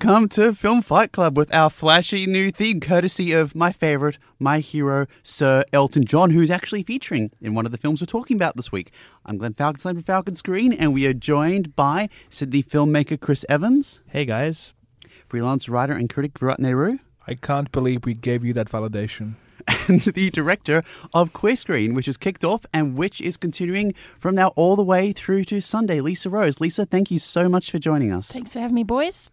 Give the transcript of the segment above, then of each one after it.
Welcome to Film Fight Club with our flashy new theme, courtesy of my favourite, my hero, Sir Elton John, who's actually featuring in one of the films we're talking about this week. I'm Glenn Falcon from Falcon Screen, and we are joined by Sydney filmmaker Chris Evans, Hey guys. freelance writer and critic Virat Nehru, I can't believe we gave you that validation. and the director of Queer Screen, which has kicked off and which is continuing from now all the way through to Sunday. Lisa Rose. Lisa, thank you so much for joining us. Thanks for having me, boys.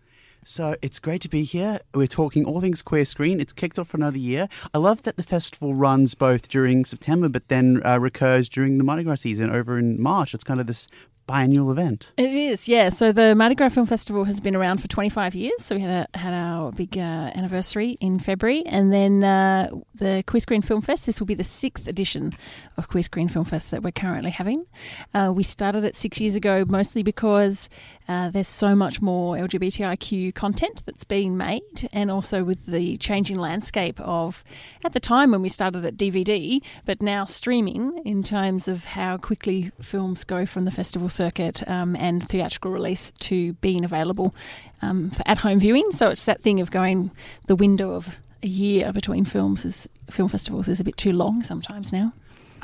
So it's great to be here. We're talking all things queer screen. It's kicked off for another year. I love that the festival runs both during September, but then uh, recurs during the Mardi Gras season over in March. It's kind of this biannual event. It is, yeah. So the Mardi Gras Film Festival has been around for 25 years. So we had a, had our big uh, anniversary in February, and then uh, the Queer Screen Film Fest. This will be the sixth edition of Queer Screen Film Fest that we're currently having. Uh, we started it six years ago, mostly because uh, there's so much more LGBTIQ content that's being made, and also with the changing landscape of, at the time when we started at DVD, but now streaming in terms of how quickly films go from the festival circuit um, and theatrical release to being available um, for at-home viewing. So it's that thing of going the window of a year between films is film festivals is a bit too long sometimes now.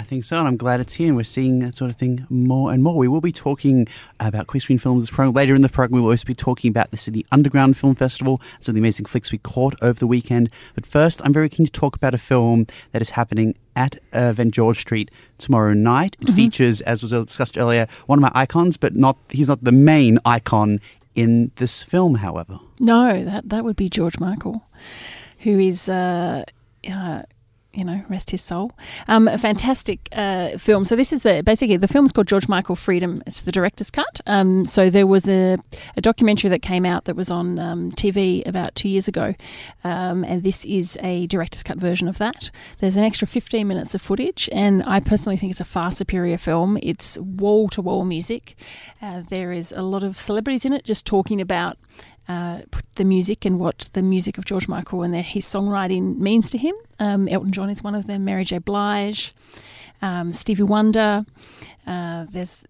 I think so, and I'm glad it's here, and we're seeing that sort of thing more and more. We will be talking about queer screen films this program. Later in the program, we will also be talking about the Sydney Underground Film Festival, some of the amazing flicks we caught over the weekend. But first, I'm very keen to talk about a film that is happening at uh, Event George Street tomorrow night. It features, as was discussed earlier, one of my icons, but not he's not the main icon in this film, however. No, that that would be George Michael, who is. Uh, uh, you know, rest his soul. Um, a fantastic uh, film. So this is the basically the film's called George Michael Freedom. It's the director's cut. Um, so there was a, a documentary that came out that was on um, TV about two years ago, um, and this is a director's cut version of that. There's an extra 15 minutes of footage, and I personally think it's a far superior film. It's wall to wall music. Uh, there is a lot of celebrities in it just talking about uh, the music and what the music of George Michael and his songwriting means to him. Um, Elton John is one of them. Mary J. Blige, um, Stevie Wonder. Uh, there's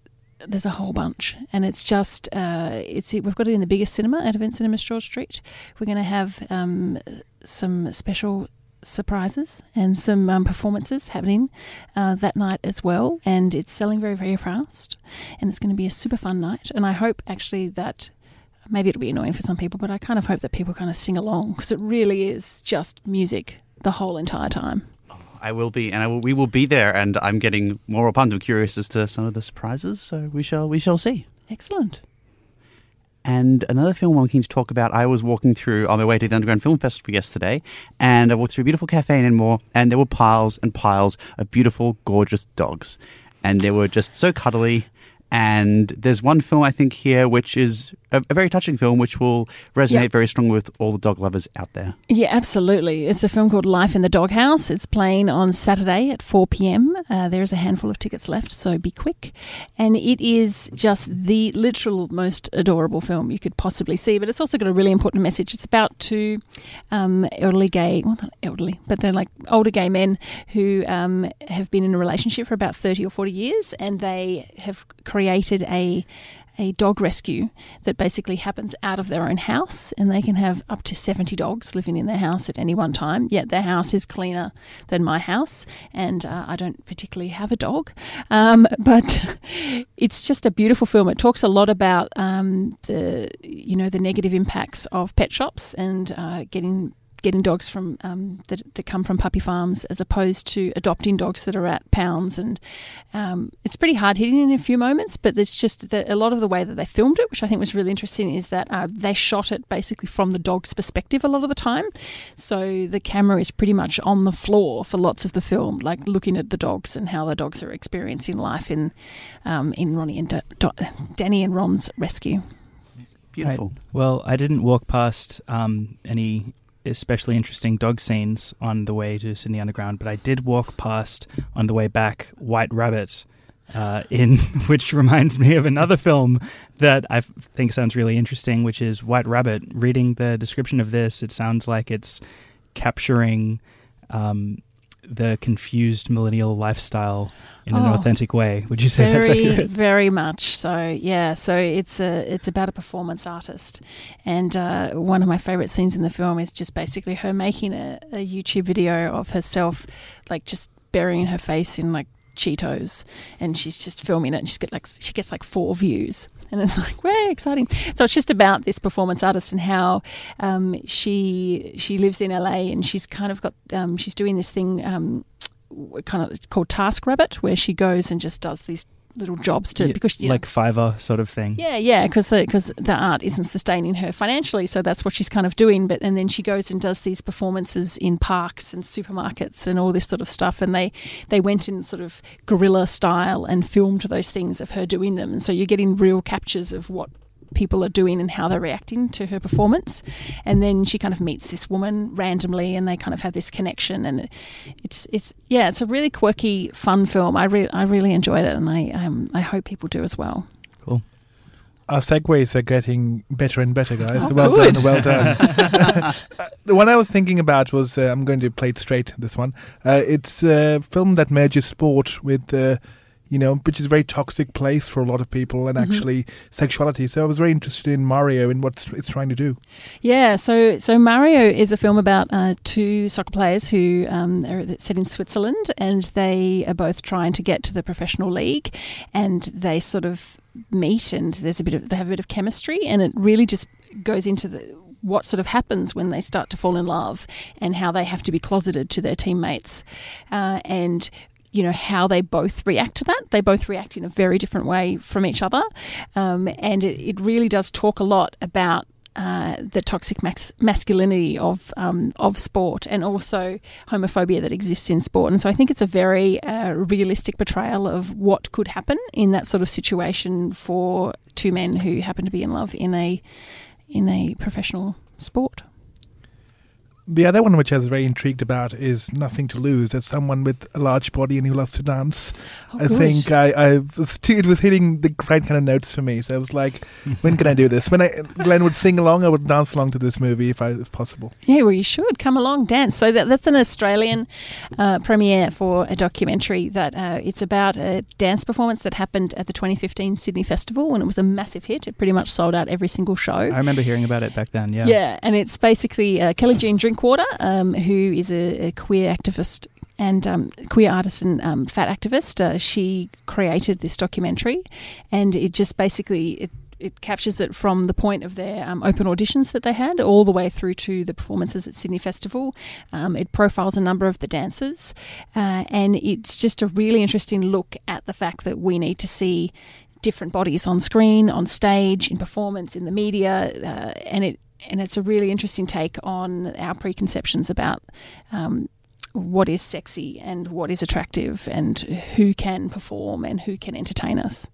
there's a whole bunch, and it's just uh, it's we've got it in the biggest cinema at Event Cinema George Street. We're going to have um, some special surprises and some um, performances happening uh, that night as well. And it's selling very, very fast. And it's going to be a super fun night. And I hope actually that maybe it'll be annoying for some people, but I kind of hope that people kind of sing along because it really is just music the whole entire time. I will be, and I will, we will be there. And I'm getting more pumped. I'm curious as to some of the surprises, so we shall we shall see. Excellent. And another film I'm keen to talk about, I was walking through on my way to the Underground Film Festival yesterday, and I walked through a beautiful cafe in Enmore, and there were piles and piles of beautiful, gorgeous dogs. And they were just so cuddly. And there's one film I think here which is a, a very touching film, which will resonate Yeah. very strongly with all the dog lovers out there. Yeah, absolutely. It's a film called Life in the Doghouse. It's playing on Saturday at 4 p.m. Uh, there is a handful of tickets left, so be quick. And it is just the literal most adorable film you could possibly see. But it's also got a really important message. It's about two um, elderly gay, well, not elderly, but they're like older gay men who um, have been in a relationship for about 30 or 40 years, and they have created a a dog rescue that basically happens out of their own house, and they can have up to 70 dogs living in their house at any one time. Yet their house is cleaner than my house, and uh, I don't particularly have a dog. Um, but it's just a beautiful film. It talks a lot about um, the you know the negative impacts of pet shops and uh, getting getting dogs from um, that, that come from puppy farms as opposed to adopting dogs that are at pounds and um, it's pretty hard hitting in a few moments but there's just the, a lot of the way that they filmed it which I think was really interesting is that uh, they shot it basically from the dog's perspective a lot of the time so the camera is pretty much on the floor for lots of the film like looking at the dogs and how the dogs are experiencing life in um, in Ronnie and da- Da- Danny and Ron's rescue Beautiful. Right. Well, I didn't walk past um, any especially interesting dog scenes on the way to Sydney Underground, but I did walk past on the way back White Rabbit. Uh, in which reminds me of another film that I think sounds really interesting, which is White Rabbit. Reading the description of this, it sounds like it's capturing um, the confused millennial lifestyle in an Oh. authentic way. Would you say that's very, accurate? very much so. Yeah. So it's a it's about a performance artist, and uh, one of my favorite scenes in the film is just basically her making a, a YouTube video of herself, like just burying her face in like Cheetos, and she's just filming it, and she's get like she gets like four views. And it's like, way exciting. So it's just about this performance artist and how um, she she lives in LA and she's kind of got um, she's doing this thing um, kind of called Task Rabbit, where she goes and just does these little jobs to Yeah, because you know, like Fiverr sort of thing. yeah, yeah, because the, 'cause the art isn't sustaining her financially, so that's what she's kind of doing. But and then she goes and does these performances in parks and supermarkets and all this sort of stuff. And they they went in sort of guerrilla style and filmed those things of her doing them. And so you're getting real captures of what people are doing and how they're reacting to her performance. And then she kind of meets this woman randomly, and they kind of have this connection. And it's it's yeah, it's a really quirky, fun film. I re- I really enjoyed it, and I um, I hope people do as well. Cool. Our segues are getting better and better, guys. Oh, well good. done, well done. Uh, the one I was thinking about was uh, I'm going to play it straight. This one, uh, it's a film that merges sport with, uh, you know, which is a very toxic place for a lot of people, and Mhm. actually sexuality. So I was very interested in Mario and what it's trying to do. Yeah, so so Mario is a film about uh, two soccer players who um, are set in Switzerland, and they are both trying to get to the professional league, and they sort of meet, and there's a bit of they have a bit of chemistry, and it really just goes into the what sort of happens when they start to fall in love, and how they have to be closeted to their teammates, uh, and you know how they both react to that. They both react in a very different way from each other, um, and it, it really does talk a lot about uh, the toxic masculinity of um, of sport and also homophobia that exists in sport. And so I think it's a very uh, realistic portrayal of what could happen in that sort of situation for two men who happen to be in love in a in a professional sport. The other one, which I was very intrigued about, is Nothing to Lose. That's someone with a large body and who loves to dance. Oh, I good. think I, I was too, it was hitting the right kind of notes for me. So I was like, when can I do this? When I Glenn would sing along, I would dance along to this movie if I if possible. Yeah, well, you should come along, dance. So that, that's an Australian uh, premiere for a documentary that uh, it's about a dance performance that happened at the 2015 Sydney Festival, and it was a massive hit. It pretty much sold out every single show. I remember hearing about it back then. Yeah. Yeah, and it's basically uh, Kelli Jean Drinkwater, um, who is a, a queer activist and um, queer artist and um, fat activist. Uh, she created this documentary, and it just basically it. It captures it from the point of their um, open auditions that they had all the way through to the performances at Sydney Festival. Um, it profiles a number of the dancers, uh, and it's just a really interesting look at the fact that we need to see different bodies on screen, on stage, in performance, in the media, uh, and it and it's a really interesting take on our preconceptions about um, what is sexy and what is attractive and who can perform and who can entertain us.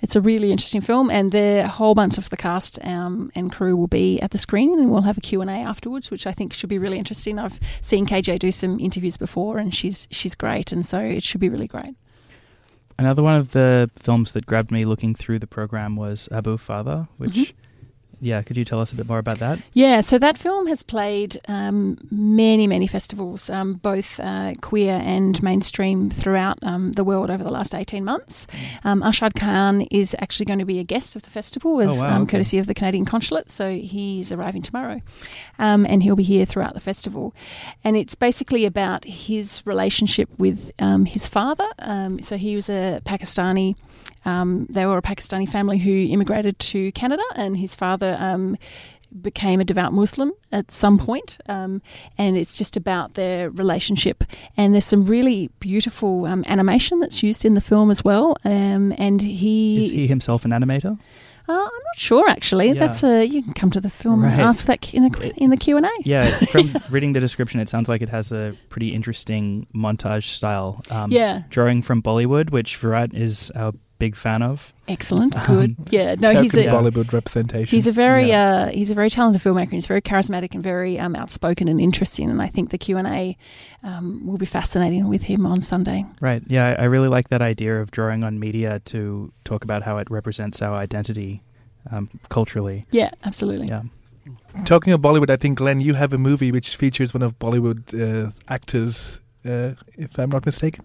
It's a really interesting film, and the whole bunch of the cast um, and crew will be at the screening, and we'll have a Q and A afterwards, which I think should be really interesting. I've seen KJ do some interviews before, and she's she's great, and so it should be really great. Another one of the films that grabbed me looking through the program was Abu Father, which, Mhm. Yeah, could you tell us a bit more about that? Yeah, so that film has played um, many, many festivals, um, both uh, queer and mainstream throughout um, the world over the last 18 months. Um, Arshad Khan is actually going to be a guest of the festival as Oh, wow, um, okay. courtesy of the Canadian Consulate, so he's arriving tomorrow. Um, and he'll be here throughout the festival. And it's basically about his relationship with um, his father. Um, so he was a Pakistani. Um, they were a Pakistani family who immigrated to Canada, and his father um, became a devout Muslim at some point, um, and it's just about their relationship. And there's some really beautiful um, animation that's used in the film as well. Um, and he, Is he himself an animator? Uh, I'm not sure actually. Yeah. That's a you can come to the film and ask that in the in the Q and A. Yeah, from reading the description, it sounds like it has a pretty interesting montage style. Um, Yeah, Drawing from Bollywood, which Virat is a big fan of. excellent, Um, good. Yeah, no, he's a Bollywood representation. he's a very Yeah. uh, he's a very talented filmmaker. and He's very charismatic and very um, outspoken and interesting. And I think the Q and A um, will be fascinating with him on Sunday. Right. Yeah, I I really like that idea of drawing on media to talk about how it represents our identity um, culturally. Yeah, absolutely. Yeah. Talking of Bollywood, I think Glenn, you have a movie which features one of Bollywood uh, actors uh, if I'm not mistaken.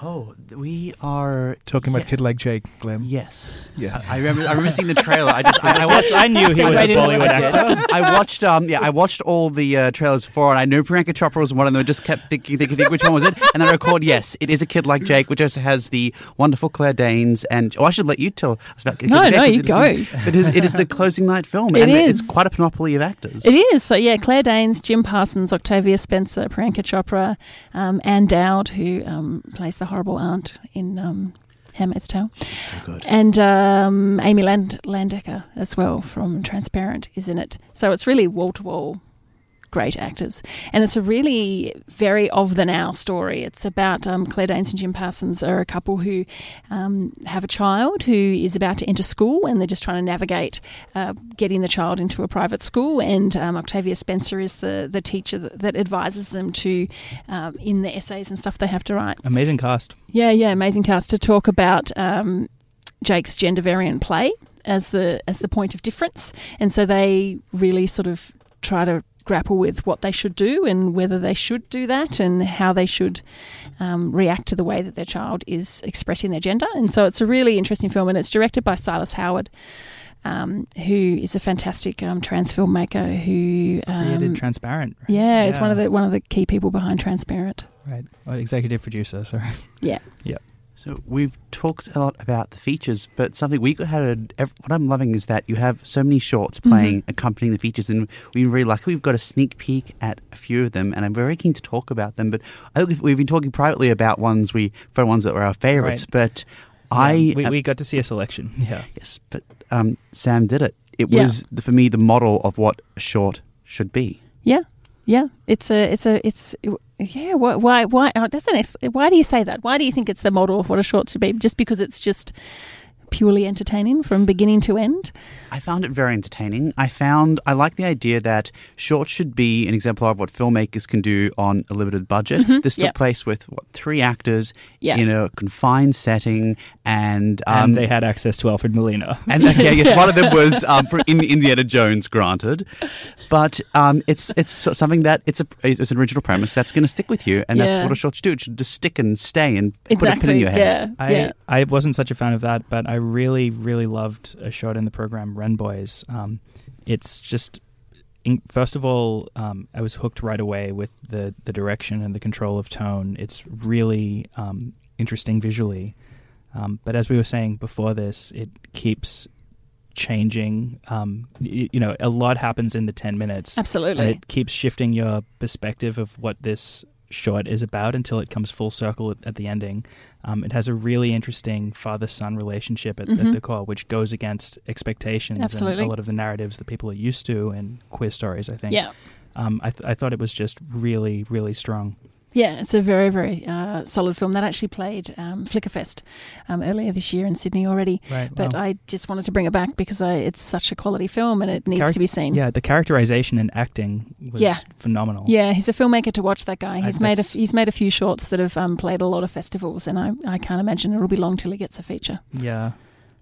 Oh, we are Talking about yeah. Kid Like Jake, Glenn. Yes. Yes. I remember. I remember seeing the trailer. I just. I, I watched. I knew he was a Bollywood what I did. actor. I watched. Um. Yeah. I watched all the uh, trailers before, and I knew Priyanka Chopra was one of them. I just kept thinking, thinking, thinking, which one was it? And I recalled, yes, it is a kid like Jake, which also has the wonderful Claire Danes. And oh, I should let you tell us about. No, because no, it is you the- go. It is. It is the closing night film, It and is. it's quite a panoply of actors. It is. So, yeah, Claire Danes, Jim Parsons, Octavia Spencer, Priyanka Chopra, um, Ann Dowd, who um, plays the horrible aunt in um, Handmaid's Tale, so good. and um, Amy Land- Landecker as well from Transparent is in it. So it's really wall to wall great actors. And it's a really very of the now story. It's about um, Claire Danes and Jim Parsons are a couple who um, have a child who is about to enter school and they're just trying to navigate uh, getting the child into a private school. And um, Octavia Spencer is the, the teacher that, that advises them to, um, in the essays and stuff they have to write. Amazing cast. Yeah, yeah, amazing cast to talk about um, Jake's gender variant play as the as the point of difference, and so they really sort of try to grapple with what they should do and whether they should do that and how they should um, react to the way that their child is expressing their gender. And so it's a really interesting film, and it's directed by Silas Howard. Um, who is a fantastic um, trans filmmaker who Created um, Transparent. right? yeah, it's one of the one of the key people behind Transparent. right. Well, executive producer. Sorry. Yeah. Yeah. So we've talked a lot about the features, but something we had. A, what I'm loving is that you have so many shorts playing, accompanying the features, and we're really lucky. We've got a sneak peek at a few of them, and I'm very keen to talk about them. But I think we've been talking privately about ones we for ones that were our favourites. Right. But I we, we got to see a selection. Yeah. yes, but um, Sam did it. It Yeah. was for me the model of what a short should be. Yeah, yeah. It's a, it's a, it's yeah. Why, why, why? Oh, that's an. Why do you say that? Why do you think it's the model of what a short should be? Just because it's just purely entertaining from beginning to end? I found it very entertaining. I found I like the idea that short should be an exemplar of what filmmakers can do on a limited budget. This took Yep. place with what three actors Yeah. in a confined setting, and um, and they had access to Alfred Molina. and okay, yes, one of them was um, for in Indiana Jones, granted, but um, it's it's something that it's a it's an original premise that's going to stick with you, and that's what a short should do. It should just stick and stay and put a pin in your head. Yeah. I, yeah. I wasn't such a fan of that, but I really, really loved a shot in the program, Ren Boys. Um, it's just, first of all, um, I was hooked right away with the, the direction and the control of tone. It's really um, interesting visually. Um, but as we were saying before this, it keeps changing. Um, y- you know, a lot happens in the 10 minutes. And Absolutely. it keeps shifting your perspective of what this short is about until it comes full circle at, at the ending. Um, it has a really interesting father-son relationship at, at Mhm. the core, which goes against expectations Absolutely. and a lot of the narratives that people are used to in queer stories. I think. Yeah. Um, I, th- I thought it was just really, really strong. Yeah, it's a very, very uh, solid film that actually played um, Flickerfest um, earlier this year in Sydney already. Right. But I just wanted to bring it back because I, it's such a quality film and it needs Charac- to be seen. yeah, the characterization and acting was Yeah. phenomenal. Yeah, he's a filmmaker to watch. That guy. I- He's made a, he's made a few shorts that have um, played a lot of festivals, and I, I can't imagine it'll be long till he gets a feature. Yeah.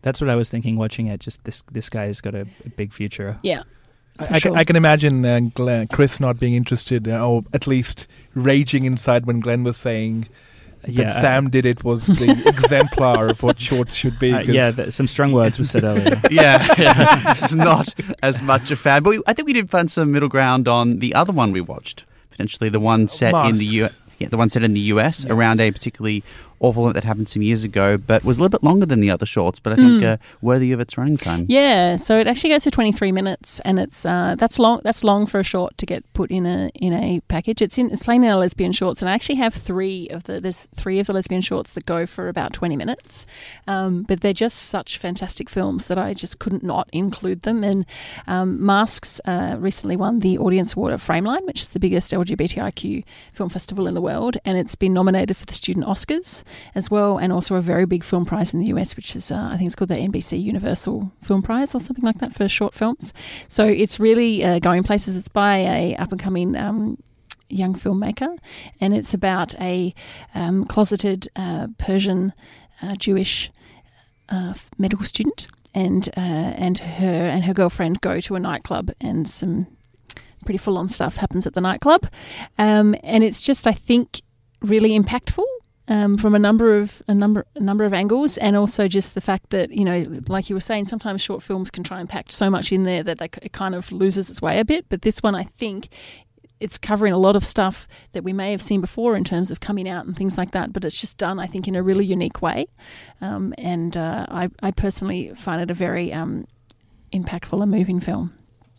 That's what I was thinking watching it. Just this, this guy's got a, a big future. Yeah, I, for I, sure. can, I can imagine uh, Glenn, Chris not being interested, uh, or at least raging inside when Glenn was saying Yeah, that I- Sam did it was the exemplar of what shorts should be. Uh, 'cause- yeah, th- some strong words were said earlier. yeah, yeah. He's not as much a fan. But we, I think we did find some middle ground on the other one we watched, potentially the one set in the U. Yeah, the one set in the US Yeah. around a particularly awful that happened some years ago, but was a little bit longer than the other shorts, but I think Mm. uh, worthy of its running time. yeah. So it actually goes for twenty three minutes, and it's uh, that's long. That's long for a short to get put in a in a package. It's in it's playing in a lesbian shorts, and I actually have three of the there's three of the lesbian shorts that go for about twenty minutes, um, but they're just such fantastic films that I just couldn't not include them. And um, Masks uh, recently won the Audience Award at Frameline, which is the biggest LGBTIQ film festival in the world, and it's been nominated for the Student Oscars as well, and also a very big film prize in the US, which is uh, I think it's called the NBC Universal Film Prize or something like that for short films. So it's really uh, going places. It's by a up and coming. Um, young filmmaker, and it's about a um, closeted uh, Persian uh, Jewish uh, medical student, and uh, and her and her girlfriend go to a nightclub, and some pretty full on stuff happens at the nightclub, um, and it's just I think really impactful. Um, from a number of a number a number of angles, and also just the fact that you know, like you were saying, sometimes short films can try and pack so much in there that they, it kind of loses its way a bit. But this one, I think, it's covering a lot of stuff that we may have seen before in terms of coming out and things like that, but it's just done, I think, in a really unique way. Um, and uh, I, I personally find it a very um, impactful and moving film.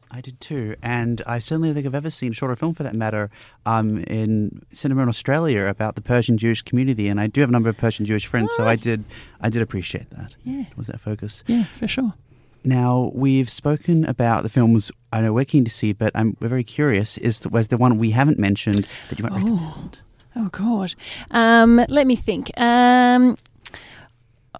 I did too, and I certainly think I've ever seen a shorter film for that matter um, in cinema in Australia about the Persian Jewish community, and I do have a number of Persian Jewish friends, so I did I did appreciate that. Yeah. Was that focus? Yeah, for sure. Now we've spoken about the films I know we're keen to see, but I'm we're very curious. Is the, was the one we haven't mentioned that you might recommend? Oh God. Um, let me think. Um,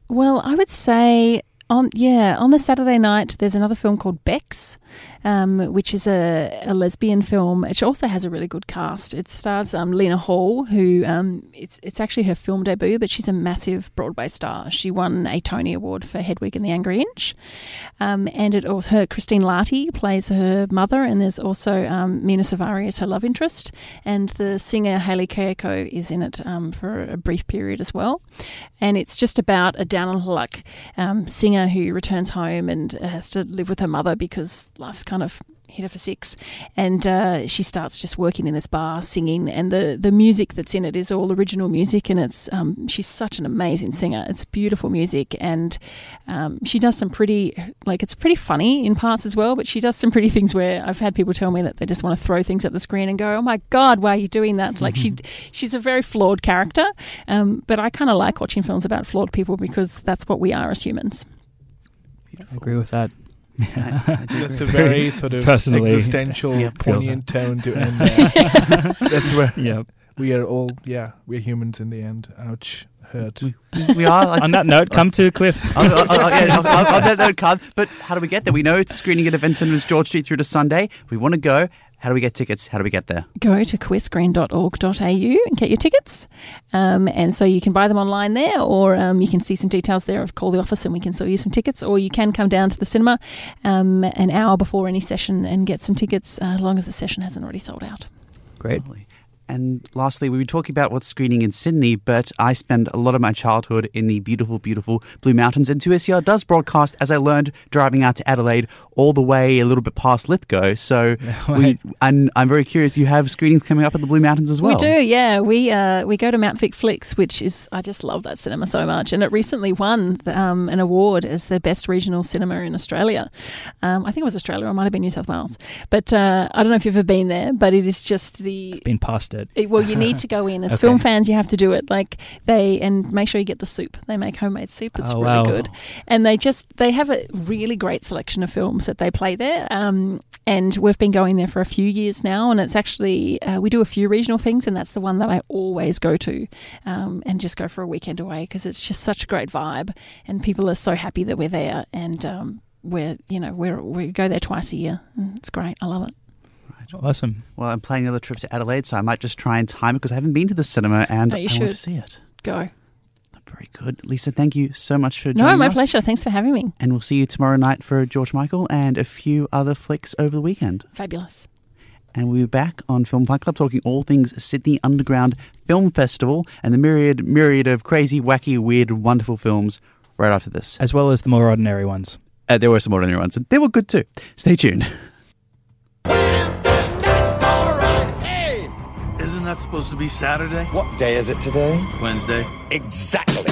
well, I would say on yeah on the Saturday night there's another film called Becks, um, which is a, a lesbian film. It also has a really good cast. It stars um, Lena Hall, who um, it's it's actually her film debut, but she's a massive Broadway star. She won a Tony Award for Hedwig and the Angry Inch, um, and it also her Christine Lahti plays her mother, and there's also um, Mena Suvari as her love interest, and the singer Hayley Kiyoko is in it um, for a brief period as well. And it's just about a down on her luck singer who returns home and has to live with her mother because life's kind of hit her for six. And uh, she starts just working in this bar singing, and the, the music that's in it is all original music, and it's um, she's such an amazing singer. It's beautiful music, and um, she does some pretty like it's pretty funny in parts as well. But she does some pretty things where I've had people tell me that they just want to throw things at the screen and go, "Oh my god, why are you doing that?" Like she she's a very flawed character, um, but I kind of like watching films about flawed people because that's what we are as humans. I agree with that. I, I do That's a very sort of Personally. existential, Yep. poignant tone to end. there. That's where Yep. we are all. Yeah, we're humans in the end. Ouch, hurt. we, we are. On that note, come to Cliff. I'll, I'll, I'll, yeah, I'll, I'll, I'll let that card. But how do we get there? We know it's screening at Event Cinemas George Street through to Sunday. We want to go. How do we get tickets? How do we get there? go to queerscreen.org.au and get your tickets. Um, and so you can buy them online there, or um, you can see some details there of call the office and we can sell you some tickets, or you can come down to the cinema um, an hour before any session and get some tickets uh, as long as the session hasn't already sold out. Great. Lovely. And lastly, we were talking about what's screening in Sydney, but I spend a lot of my childhood in the beautiful, beautiful Blue Mountains. And 2SER does broadcast, as I learned driving out to Adelaide, all the way a little bit past Lithgow. So, we, and I'm very curious, you have screenings coming up at the Blue Mountains as well. We do, yeah. We uh, we go to Mount Vic Flicks, which is I just love that cinema so much, and it recently won um, an award as the best regional cinema in Australia. Um, I think it was Australia, or it might have been New South Wales, but uh, I don't know if you've ever been there. But it is just the Been past it. It- well, you need to go in as Okay. film fans. You have to do it like they and make sure you get the soup. They make homemade soup. It's Oh, really wow. good, and they just they have a really great selection of films that they play there. Um, and we've been going there for a few years now, and it's actually uh, we do a few regional things, and that's the one that I always go to, um, and just go for a weekend away because it's just such a great vibe, and people are so happy that we're there, and um, we're you know we're we go there twice a year, and it's great. I love it. Awesome. Well, I'm planning another trip to Adelaide, so I might just try and time it because I haven't been to the cinema and you I should. want to see it. Go. Very good. Lisa, thank you so much for joining us. No, my us. pleasure. Thanks for having me. And we'll see you tomorrow night for George Michael and a few other flicks over the weekend. Fabulous. And we'll be back on Film Fight Club talking all things Sydney Underground Film Festival and the myriad myriad of crazy, wacky, weird, wonderful films right after this. As well as the more ordinary ones. Uh, there were some ordinary ones, and they were good too. Stay tuned. that supposed to be Saturday? What day is it today? Wednesday? Exactly.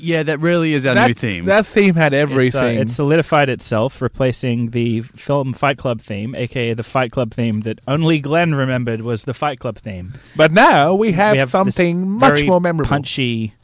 Yeah, that really is our that, new theme. That theme had It's, uh, everything. it solidified itself, replacing the film Fight Club theme, aka the Fight Club theme that only Glenn remembered was the Fight Club theme. but now we have, we have this something much very more memorable. punchy,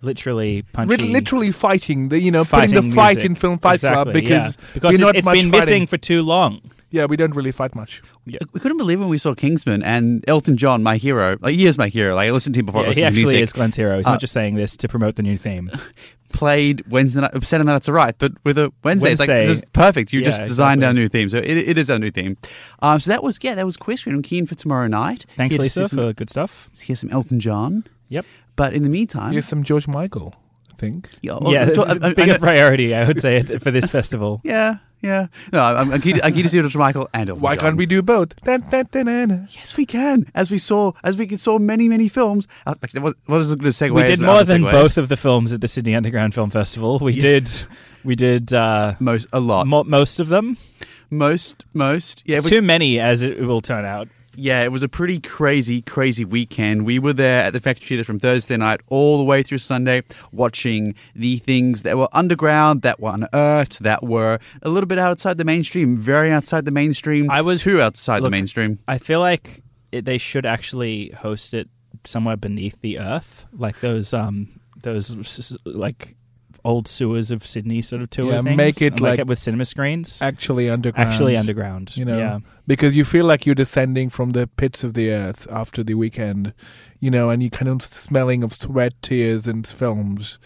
literally punchy. Lit- literally fighting the you know putting fighting the fight music. in film fight exactly, club because yeah. because we're it, not it's much been fighting. missing for too long. Yeah, we don't really fight much. we couldn't believe when we saw Kingsman and Elton John, my hero. Like, he is my hero. Like, I listened to him before Yeah, he listened to actually is Glenn's hero. He's Uh, not just saying this to promote the new theme. played Wednesday night, Saturday Night It's Alright, but with a Wednesday, it's like Wednesday. this is perfect. You Yeah, just designed exactly. our new theme, so it, it is our new theme. Um, so that was yeah, that was Quiz I'm keen for tomorrow night. Thanks, Here Lisa, see some, for good stuff. here's some Elton John. Yep. But in the meantime, Here's some George Michael, I think. yeah, oh, yeah, to- I- I- I bigger priority, I would say, for this festival. yeah, Yeah. No, I'm, I'm keen. To, I'm keen to see Dr. Michael and Elton Why John. can't we do both? Dun, dun, dun, dun, dun. Yes, we can. As we saw, as we saw many, many films. Uh, actually, what, what is a good segue? we did more than segues? both of the films at the Sydney Underground Film Festival. We Yeah. did, we did uh, Most, a lot. mo- most of them. most, most. Yeah, we- Too many, as it will turn out. Yeah, it was a pretty crazy, crazy weekend. We were there at the Factory Theatre from Thursday night all the way through Sunday, watching the things that were underground, that were unearthed, that were a little bit outside the mainstream, very outside the mainstream. I was- too outside look, the mainstream. I feel like it, they should actually host it somewhere beneath the earth, like those um those like old sewers of Sydney sort of tour Yeah, things. make it like- it with cinema screens. Actually underground. Actually underground. You know, yeah. because you feel like you're descending from the pits of the earth after the weekend, you know, and you kind of smelling of sweat, tears, and films.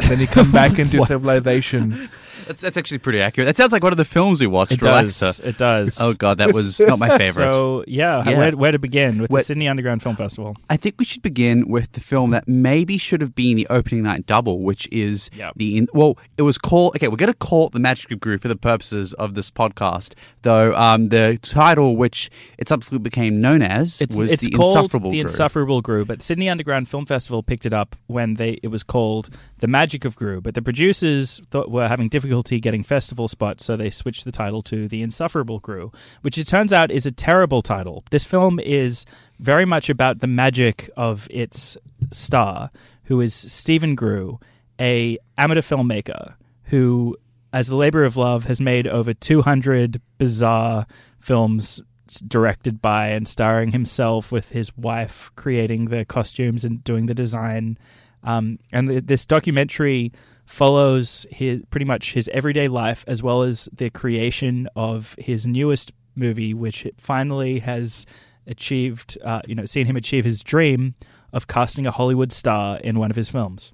And then you come back into civilization. That's, that's actually pretty accurate. That sounds like one of the films we watched. It does. Relaxer. It does. Oh god, that was not my favorite. So yeah, Yeah. Where, where to begin with Where- the Sydney Underground Film Festival? I think we should begin with the film that maybe should have been the opening night double, which is Yep. the in, well, it was called. Okay, we're going to call it the Magic Group Groove for the purposes of this podcast. Though um, the title, which it subsequently became known as, It's, was it's the called Insufferable the Groove. Insufferable Group, but Sydney Underground Film Festival picked it up when they it was called the Magic of Groo. But the producers thought were having difficulty getting festival spots, so they switched the title to the Insufferable Groo, which it turns out is a terrible title. This film is very much about the magic of its star, who is Stephen Groo, a amateur filmmaker who, as a labor of love, has made over 200 bizarre films directed by and starring himself with his wife creating the costumes and doing the design. Um, and th- this documentary follows his pretty much his everyday life as well as the creation of his newest movie, which it finally has achieved. Uh, you know, seen him achieve his dream of casting a Hollywood star in one of his films.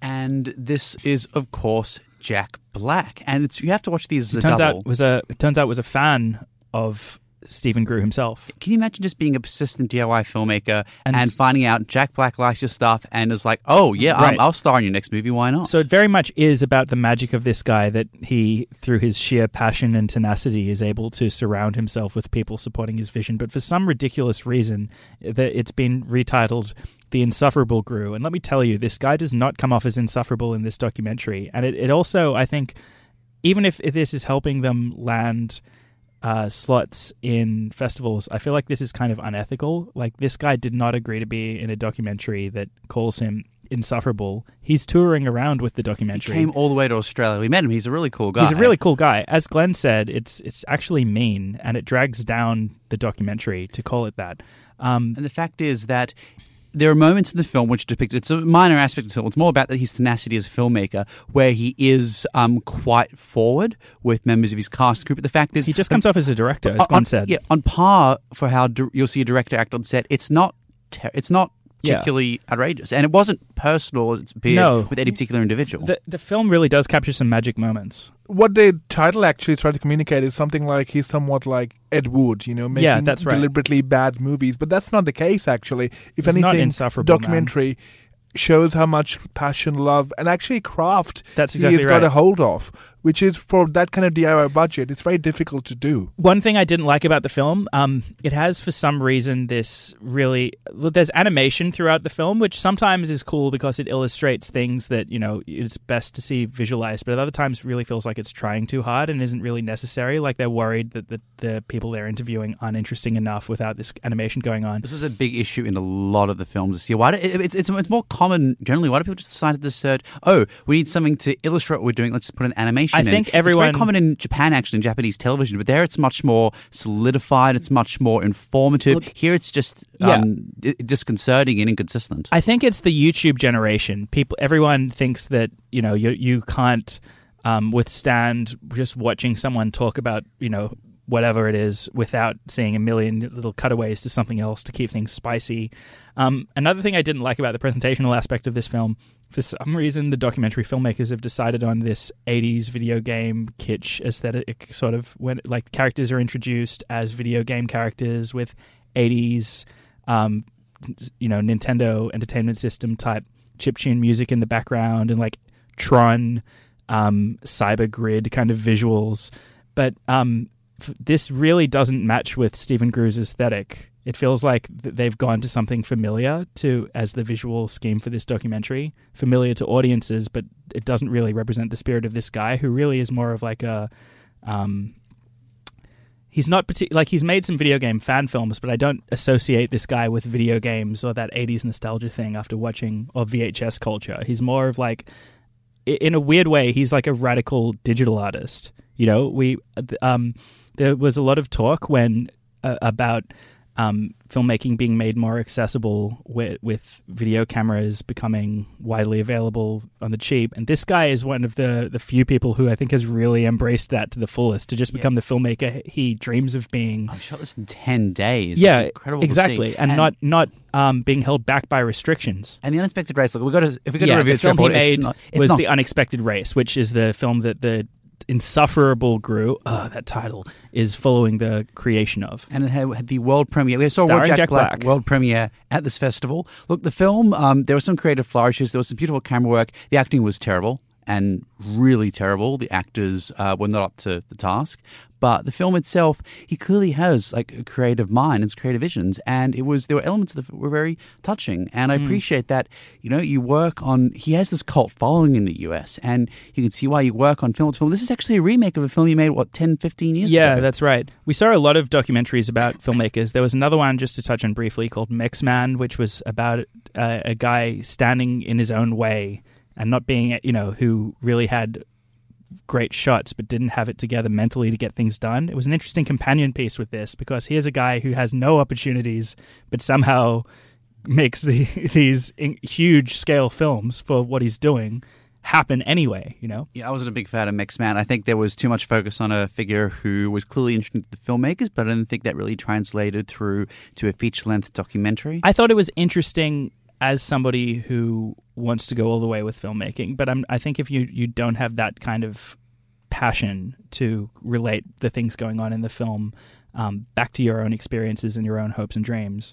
and this is, of course, Jack Black. And it's you have to watch these as a turns double. out was a it turns out was a fan of Stephen Groo himself. Can you imagine just being a persistent DIY filmmaker and, And- finding out Jack Black likes your stuff and is like, oh yeah, Right. I'll, I'll star in your next movie. Why not? So it very much is about the magic of this guy that he, through his sheer passion and tenacity, is able to surround himself with people supporting his vision. But for some ridiculous reason, that it's been retitled "The Insufferable Groo." And let me tell you, this guy does not come off as insufferable in this documentary. And it, it also, I think, even if, if this is helping them land uh, slots in festivals, I feel like this is kind of unethical. Like this guy did not agree to be in a documentary that calls him insufferable. He's touring around with the he documentary. came all the way to Australia. We met him. He's a really cool guy. He's a really cool guy. As Glenn said, it's it's actually mean and it drags down the documentary to call it that. Um, And the fact is that there are moments in the film which depict it's a minor aspect of the film. It's more about that his tenacity as a filmmaker, where he is um, quite forward with members of his cast group. But the fact is, he just comes off as a director, as on- Glenn said. yeah, on par for how di- you'll see a director act on set. It's not. Ter- it's not Yeah. particularly outrageous, and it wasn't personal as it's appeared No. with any particular individual. The the film really does capture some magic moments. what the title actually tried to communicate is something like he's somewhat like Ed Wood, you know, making Yeah, that's right. deliberately bad movies. But that's not the case, actually. If He's not anything, insufferable, man. documentary shows how much passion, love, and actually craft That's he exactly has got a hold of, which is for that kind of DIY budget, it's very difficult to do. One thing I didn't like about the film, um, it has for some reason this really there's animation throughout the film, which sometimes is cool because it illustrates things that you know it's best to see visualized, but at other times really feels like it's trying too hard and isn't really necessary. Like they're worried that the, the people they're interviewing aren't interesting enough without this animation going on. This was a big issue in a lot of the films this year. Why? Do, it, it's, it's it's more common generally. Why do people just decide to decide? Oh, we need something to illustrate what we're doing. Let's just put an animation. I in. think it's very common in Japan actually in Japanese television, but there it's much more solidified. It's much more informative. Look- Here it's just um, di- disconcerting and inconsistent. I think it's the YouTube generation. People, everyone thinks that you know you you can't um, withstand just watching someone talk about you know whatever it is without seeing a million little cutaways to something else to keep things spicy. Um, another thing I didn't like about the presentational aspect of this film, for some reason, the documentary filmmakers have decided on this '80s video game kitsch aesthetic, sort of when like characters are introduced as video game characters with '80s. Um, you know Nintendo Entertainment System type chiptune music in the background and like Tron, um, Cyber Grid kind of visuals. but um, f- this really doesn't match with Stephen Groo's aesthetic. It feels like they've gone to something familiar to as the visual scheme for this documentary, familiar to audiences, but it doesn't really represent the spirit of this guy, who really is more of like a. Um, he's not like he's made some video game fan films, but I don't associate this guy with video games or that '80s nostalgia thing after watching or VHS culture. He's more of like, in a weird way, he's like a radical digital artist. You know, we um, there was a lot of talk when uh, about um, filmmaking being made more accessible with, with video cameras becoming widely available on the cheap. And this guy is one of the, the few people who I think has really embraced that to the fullest to just Yeah. become the filmmaker he dreams of being. I shot this in ten days. yeah, It's incredible. to see. exactly, and, not not um, being held back by restrictions. And the unexpected race. Look, we got to if we got to yeah, review the film he report, it's made not, it's was not the unexpected race, which is the film that the insufferable Groo. Oh, that title is following the creation of. and it had, had the world premiere. We saw Starring Jack, Jack Black, Black. world premiere at this festival. Look, the film, um, there were some creative flourishes. There was some beautiful camera work. The acting was terrible and really terrible. The actors uh, were not up to the task. But the film itself, he clearly has like a creative mind and creative visions, and it was there were elements that were very touching, and I Hmm. appreciate that. You know, you work on. He has this cult following in the U.S., and you can see why you work on film to film. This is actually a remake of a film you made what 10, 15 years Yeah, ago. Yeah, that's right. We saw a lot of documentaries about filmmakers. There was another one just to touch on briefly called Mix Man, which was about uh, a guy standing in his own way and not being, you know, who really had great shots but didn't have it together mentally to get things done. It was an interesting companion piece with this because here's a guy who has no opportunities but somehow makes the, these huge scale films for what he's doing happen anyway, you know? Yeah, I wasn't a big fan of Mix Man. I think there was too much focus on a figure who was clearly interesting to the filmmakers, but I didn't think that really translated through to a feature length documentary. I thought it was interesting as somebody who wants to go all the way with filmmaking, but I'm, I think if you, you don't have that kind of passion to relate the things going on in the film um, back to your own experiences and your own hopes and dreams,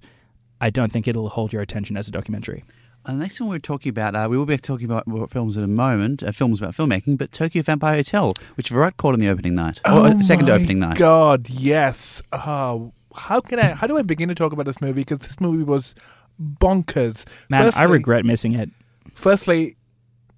I don't think it'll hold your attention as a documentary. Uh, the next one we're talking about, uh, we will be talking about films in a moment, uh, films about filmmaking, but Tokyo Vampire Hotel, which Virat caught on the opening night, or uh, second Oh my opening night. God, yes. Oh, how can I? How do I begin to talk about this movie? Because this movie was bonkers. Man, I regret missing it. Firstly,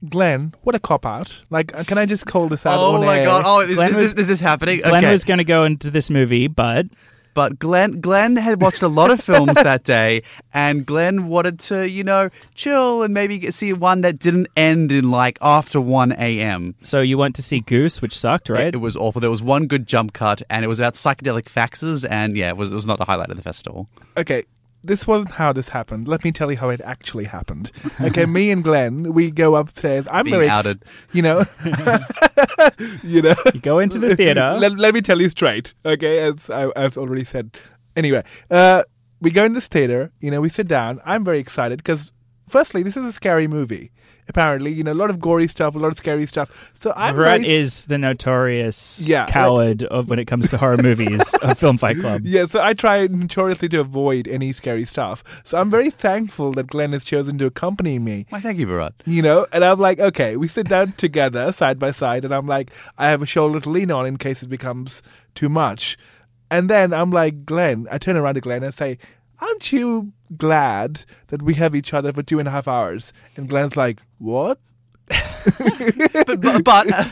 Glenn, what a cop out! Like, uh, can I just call this out? Oh on my air? god! Oh, is, Glenn is, was- this, is this happening? Glenn okay. was going to go into this movie, but But Glenn, Glenn had watched a lot of films that day, and Glenn wanted to, you know, chill and maybe get, see one that didn't end in like after one a.m. so you went to see Goose, which sucked, right? It, it was awful. There was one good jump cut, and it was about psychedelic faxes, and yeah, it was, it was not the highlight of the festival. okay, this wasn't how this happened. Let me tell you how it actually happened. Okay, me and Glenn, we go upstairs. I'm Being very outed. You know, you know. you go into the theater. let, let me tell you straight, okay? As I, I've already said. Anyway, uh, we go in this theater. You know, we sit down. I'm very excited because, firstly, this is a scary movie. Apparently, you know, a lot of gory stuff, a lot of scary stuff. So I'm Virat very, is the notorious Yeah, like- coward of when it comes to horror movies of Film Fight Club. Yeah, so I try notoriously to avoid any scary stuff. So I'm very thankful that Glenn has chosen to accompany me. Why, thank you, Virat. You know, and I'm like, okay, we sit down together side by side, and I'm like, I have a shoulder to lean on in case it becomes too much. And then I'm like, Glenn, I turn around to Glenn and say, Aren't you glad that we have each other for two and a half hours? And Glenn's like, What? But, but, but uh,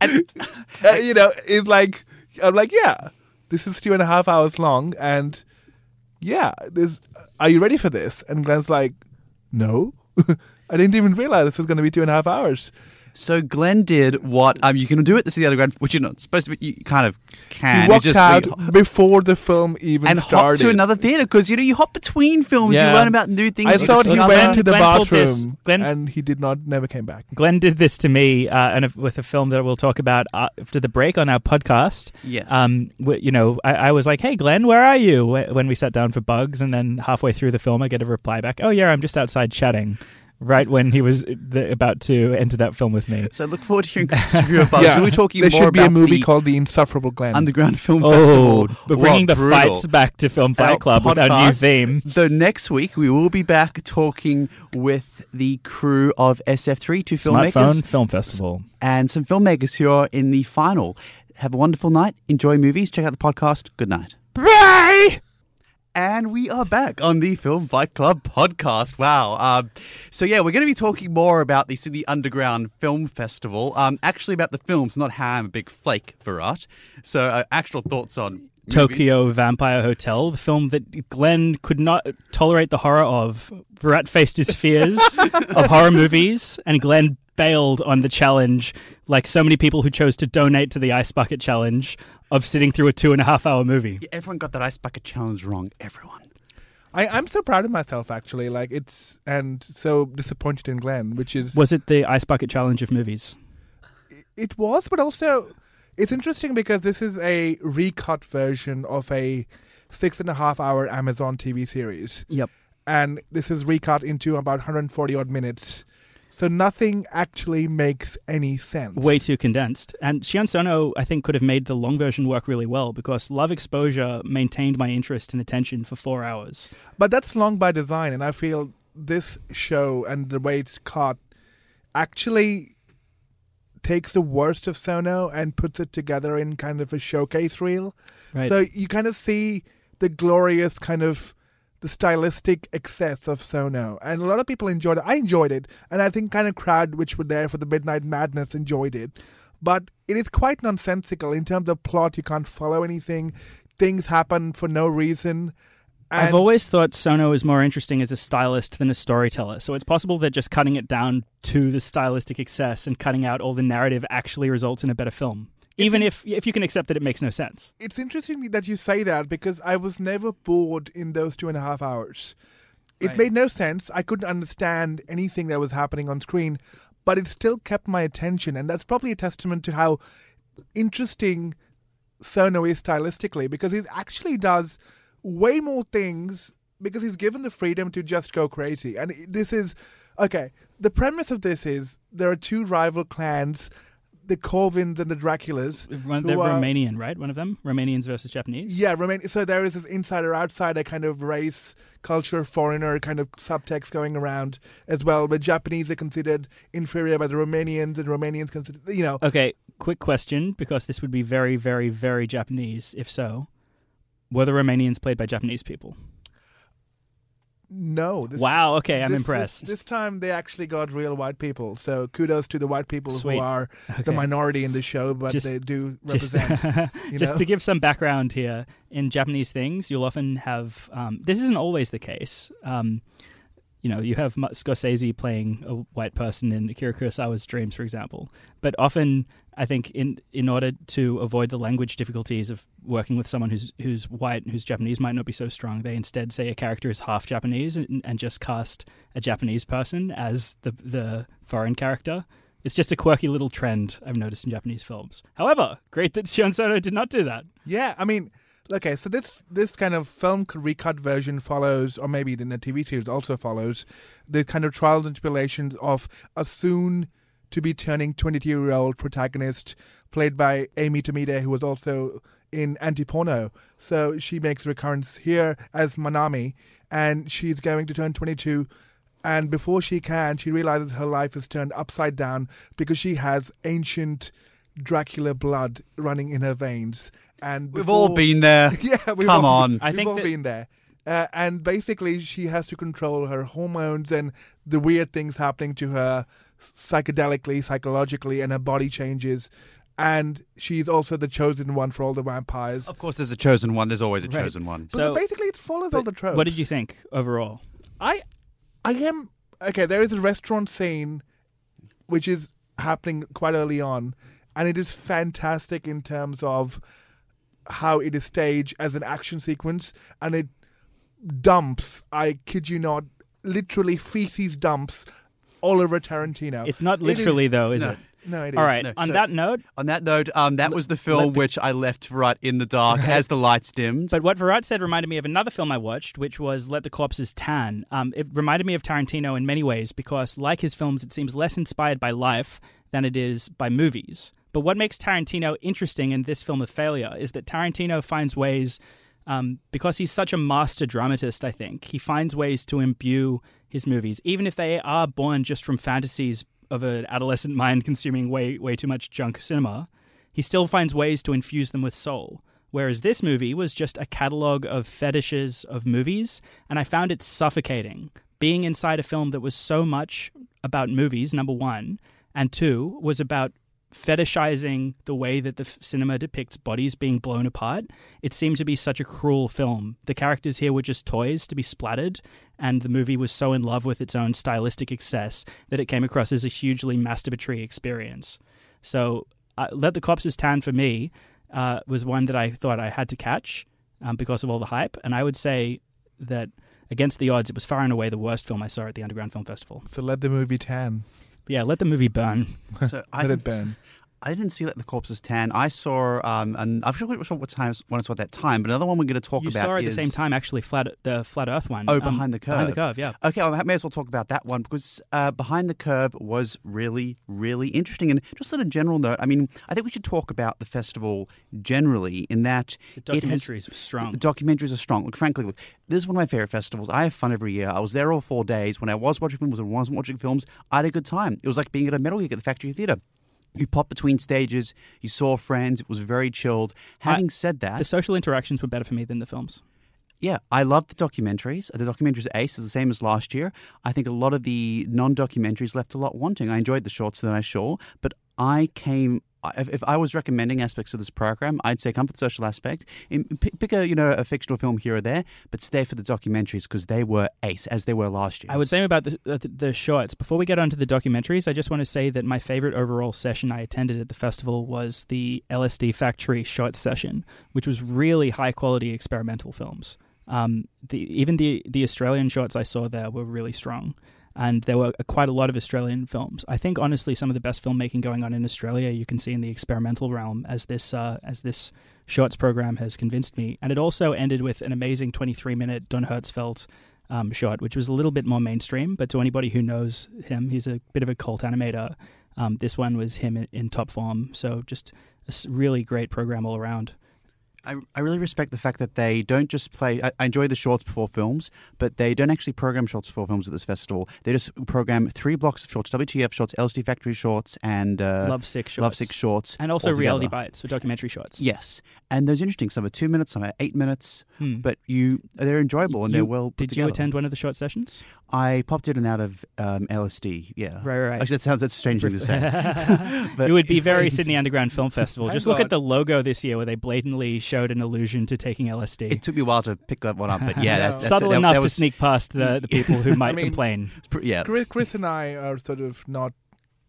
and- Uh, you know, it's like, I'm like, Yeah, this is two and a half hours long, and yeah, this, are you ready for this? And Glenn's like, No. I didn't even realize this was going to be two and a half hours. So Glenn did what um you can do at the Sydney Underground, which you're not supposed to. be You kind of can. He You walked just out re- before the film even and hop started. to another theater because you know you hop between films. Yeah. You learn about new things. I thought he went to the Glenn bathroom Glenn- and he did not, never came back. Glenn did this to me, uh, and if- with a film that we'll talk about uh, after the break on our podcast. Yes. Um, you know, I, I was like, "Hey, Glenn, where are you?" When we sat down for Bugs, and then halfway through the film, I get a reply back, "Oh yeah, I'm just outside chatting." Right when he was uh, the, about to enter that film with me. So look forward to hearing Chris' review of Bugs. We'll be talking there more should be a movie the called The Insufferable Glenn. Underground Film Oh, Festival. we're bringing What the brutal. fights back to Film Fight Our Club with our new theme. Though next week we will be back talking with the crew of SF3, two filmmakers, Smartphone Film Festival. and some filmmakers who are in the final. Have a wonderful night. Enjoy movies. Check out the podcast. Good night. Bye! And we are back on the Film Fight Club podcast. Wow. Um, so, yeah, we're going to be talking more about the Sydney Underground Film Festival. Um, actually, about the films, not how I'm a big flake, Virat. So, uh, actual thoughts on movies. Tokyo Vampire Hotel, the film that Glenn could not tolerate the horror of. Virat faced his fears of horror movies, and Glenn bailed on the challenge, like so many people who chose to donate to the Ice Bucket Challenge of sitting through a two and a half hour movie. Yeah, everyone got that Ice Bucket Challenge wrong. Everyone. I, I'm so proud of myself actually. Like it's and so disappointed in Glenn, which is Was it the Ice Bucket Challenge of movies? it was, but also it's interesting because this is a recut version of a six and a half hour Amazon TV series, Yep. and this is recut into about 140 odd minutes. So nothing actually makes any sense. way too condensed. And Shion Sono, I think, could have made the long version work really well because Love Exposure maintained my interest and attention for four hours. But that's long by design, and I feel this show and the way it's cut actually takes the worst of Sono and puts it together in kind of a showcase reel. Right. So you kind of see the glorious kind of the stylistic excess of Sono, and a lot of people enjoyed it. I enjoyed it, and I think kind of crowd which were there for the Midnight Madness enjoyed it. But it is quite nonsensical in terms of plot. You can't follow anything. Things happen for no reason. I've always thought Sono is more interesting as a stylist than a storyteller. So it's possible that just cutting it down to the stylistic excess and cutting out all the narrative actually results in a better film. Even if if you can accept that it makes no sense. it's interesting that you say that because I was never bored in those two and a half hours. It Right. made no sense. I couldn't understand anything that was happening on screen, but it still kept my attention, and that's probably a testament to how interesting Sono is stylistically because he actually does way more things because he's given the freedom to just go crazy. And this is okay. The premise of this is there are two rival clans, the Corvins and the Draculas. One, they're are- Romanian, right? One of them, Romanians versus Japanese. yeah, remain. So there is this insider outsider kind of race, culture, foreigner kind of subtext going around as well. But Japanese are considered inferior by the Romanians, and Romanians considered, you know, Okay, quick question because this would be very, very, very Japanese. If so, were the Romanians played by Japanese people? No. This, wow. Okay, I'm this- impressed. This, this time they actually got real white people. So kudos to the white people Sweet. who are okay. the minority in the show, but Just- they do just, represent. you just to give some background here, in Japanese things, you'll often have. Um, this isn't always the case. Um, you know, you have Scorsese playing a white person in Akira Kurosawa's Dreams, for example. But often, I think in in order to avoid the language difficulties of working with someone who's who's white and whose Japanese might not be so strong, they instead say a character is half Japanese and, and just cast a Japanese person as the the foreign character. It's just a quirky little trend I've noticed in Japanese films. However, great that Shion Sono did not do that. Yeah, I mean, okay, so this this kind of film recut version follows, or maybe the TV series also follows, the kind of trials and tribulations of a soon to be turning 22 year old protagonist played by Ami Tomite, who was also in Antiporno. So she makes a recurrence here as Manami, and she's going to turn 22. And before she can, she realizes her life is turned upside down because she has ancient Dracula blood running in her veins. And We've all been there. yeah, we've Come all, on. I we've think all that- been there. Uh, and basically, she has to control her hormones and the weird things happening to her psychedelically, psychologically, and her body changes. And she's also the chosen one for all the vampires. Of course, there's a chosen one. There's always a Right. chosen one. But So- basically, it follows all the tropes. What did you think overall? I, I am okay. There is a restaurant scene, which is happening quite early on, and it is fantastic in terms of how it is staged as an action sequence, and it dumps. I kid you not, literally feces dumps all over Tarantino. It's not It is- literally, though, is no. it? no, it is. All right. No, On so- that note, On that note, um, that was the film the- which I left right in the dark Right. as the lights dimmed. but what Virat said reminded me of another film I watched, which was Let the Corpses Tan. Um, it reminded me of Tarantino in many ways because, like his films, it seems less inspired by life than it is by movies. But what makes Tarantino interesting in this film of failure is that Tarantino finds ways, um, because he's such a master dramatist, I think, he finds ways to imbue his movies, even if they are born just from fantasies of an adolescent mind consuming way, way too much junk cinema. he still finds ways to infuse them with soul. Whereas this movie was just a catalog of fetishes of movies, and I found it suffocating. Being inside a film that was so much about movies, number one, and two, was about fetishizing the way that the f- cinema depicts bodies being blown apart. It seemed to be such a cruel film. The characters here were just toys to be splattered, and the movie was so in love with its own stylistic excess that it came across as a hugely masturbatory experience. So, uh, Let the Corpses Tan for me uh, was one that I thought I had to catch um, because of all the hype, and I would say that against the odds, it was far and away the worst film I saw at the Underground Film Festival. So let the movie tan. But yeah, let the movie burn. So I Let it burn. I didn't see Let the Corpses Tan. I saw, um, and I'm sure sure what time when I saw at that time, but another one we're going to talk you about saw at is the same time, actually, flat the flat Earth one. Oh, Um, Behind the Behind the Curve. curve, yeah. Okay, I may as well talk about that one because uh, Behind the Curve was really, really interesting. And just on a general note, I mean, I think we should talk about the festival generally in that The it has- documentaries were strong. The documentaries are strong. Look, frankly, look, this is one of my favorite festivals. I have fun every year. I was there all four days. When I was watching films and wasn't watching films, I had a good time. It was like being at a metal gig at the Factory Theatre. You popped between stages, you saw friends, it was very chilled. Having said that, the social interactions were better for me than the films. yeah, I love the documentaries. The documentaries ace, is the same as last year. I think a lot of the non-documentaries left a lot wanting. I enjoyed the shorts that I saw, but I came. If, I was recommending aspects of this program, I'd say come for the social aspect. Pick, a you know a fictional film here or there, but stay for the documentaries because they were ace as they were last year. I would say about the, the the shorts. Before we get on to the documentaries, I just want to say that my favorite overall session I attended at the festival was the LSD Factory short session, which was really high quality experimental films. Um, the even the the Australian shorts I saw there were really strong, and there were quite a lot of Australian films. I think honestly, some of the best filmmaking going on in Australia you can see in the experimental realm, as this uh, as this shorts program has convinced me. And it also ended with an amazing 23 minute Don Hertzfeldt um, which was a little bit more mainstream. But to anybody who knows him, he's a bit of a cult animator. Um, this one was him in, in top form. So just a really great program all around. I, I really respect the fact that they don't just play. I, I enjoy the shorts before films, but they don't actually program shorts before films at this festival. They just program three blocks of shorts: WTF shorts, LSD Factory shorts, and uh, Love Sick shorts. Love Sick shorts, And also altogether. reality bites for documentary shorts. Yes, and those are interesting. Some are two minutes, some are eight minutes, Hmm. but you they're enjoyable and You- they're well Did together. you attend one of the short sessions? I popped in and out of um, LSD. Yeah, Right, right, right. Actually, that sounds that's a strange thing to say. But- it would be very Sydney Underground Film Festival. Just look thought- at the logo this year where they blatantly showed an allusion to taking LSD. It took me a while to pick that one up, but yeah, that, that's, Subtle that, enough that to sneak past the, the people who might mean- complain. pr- Yeah, Chris, Chris and I are sort of not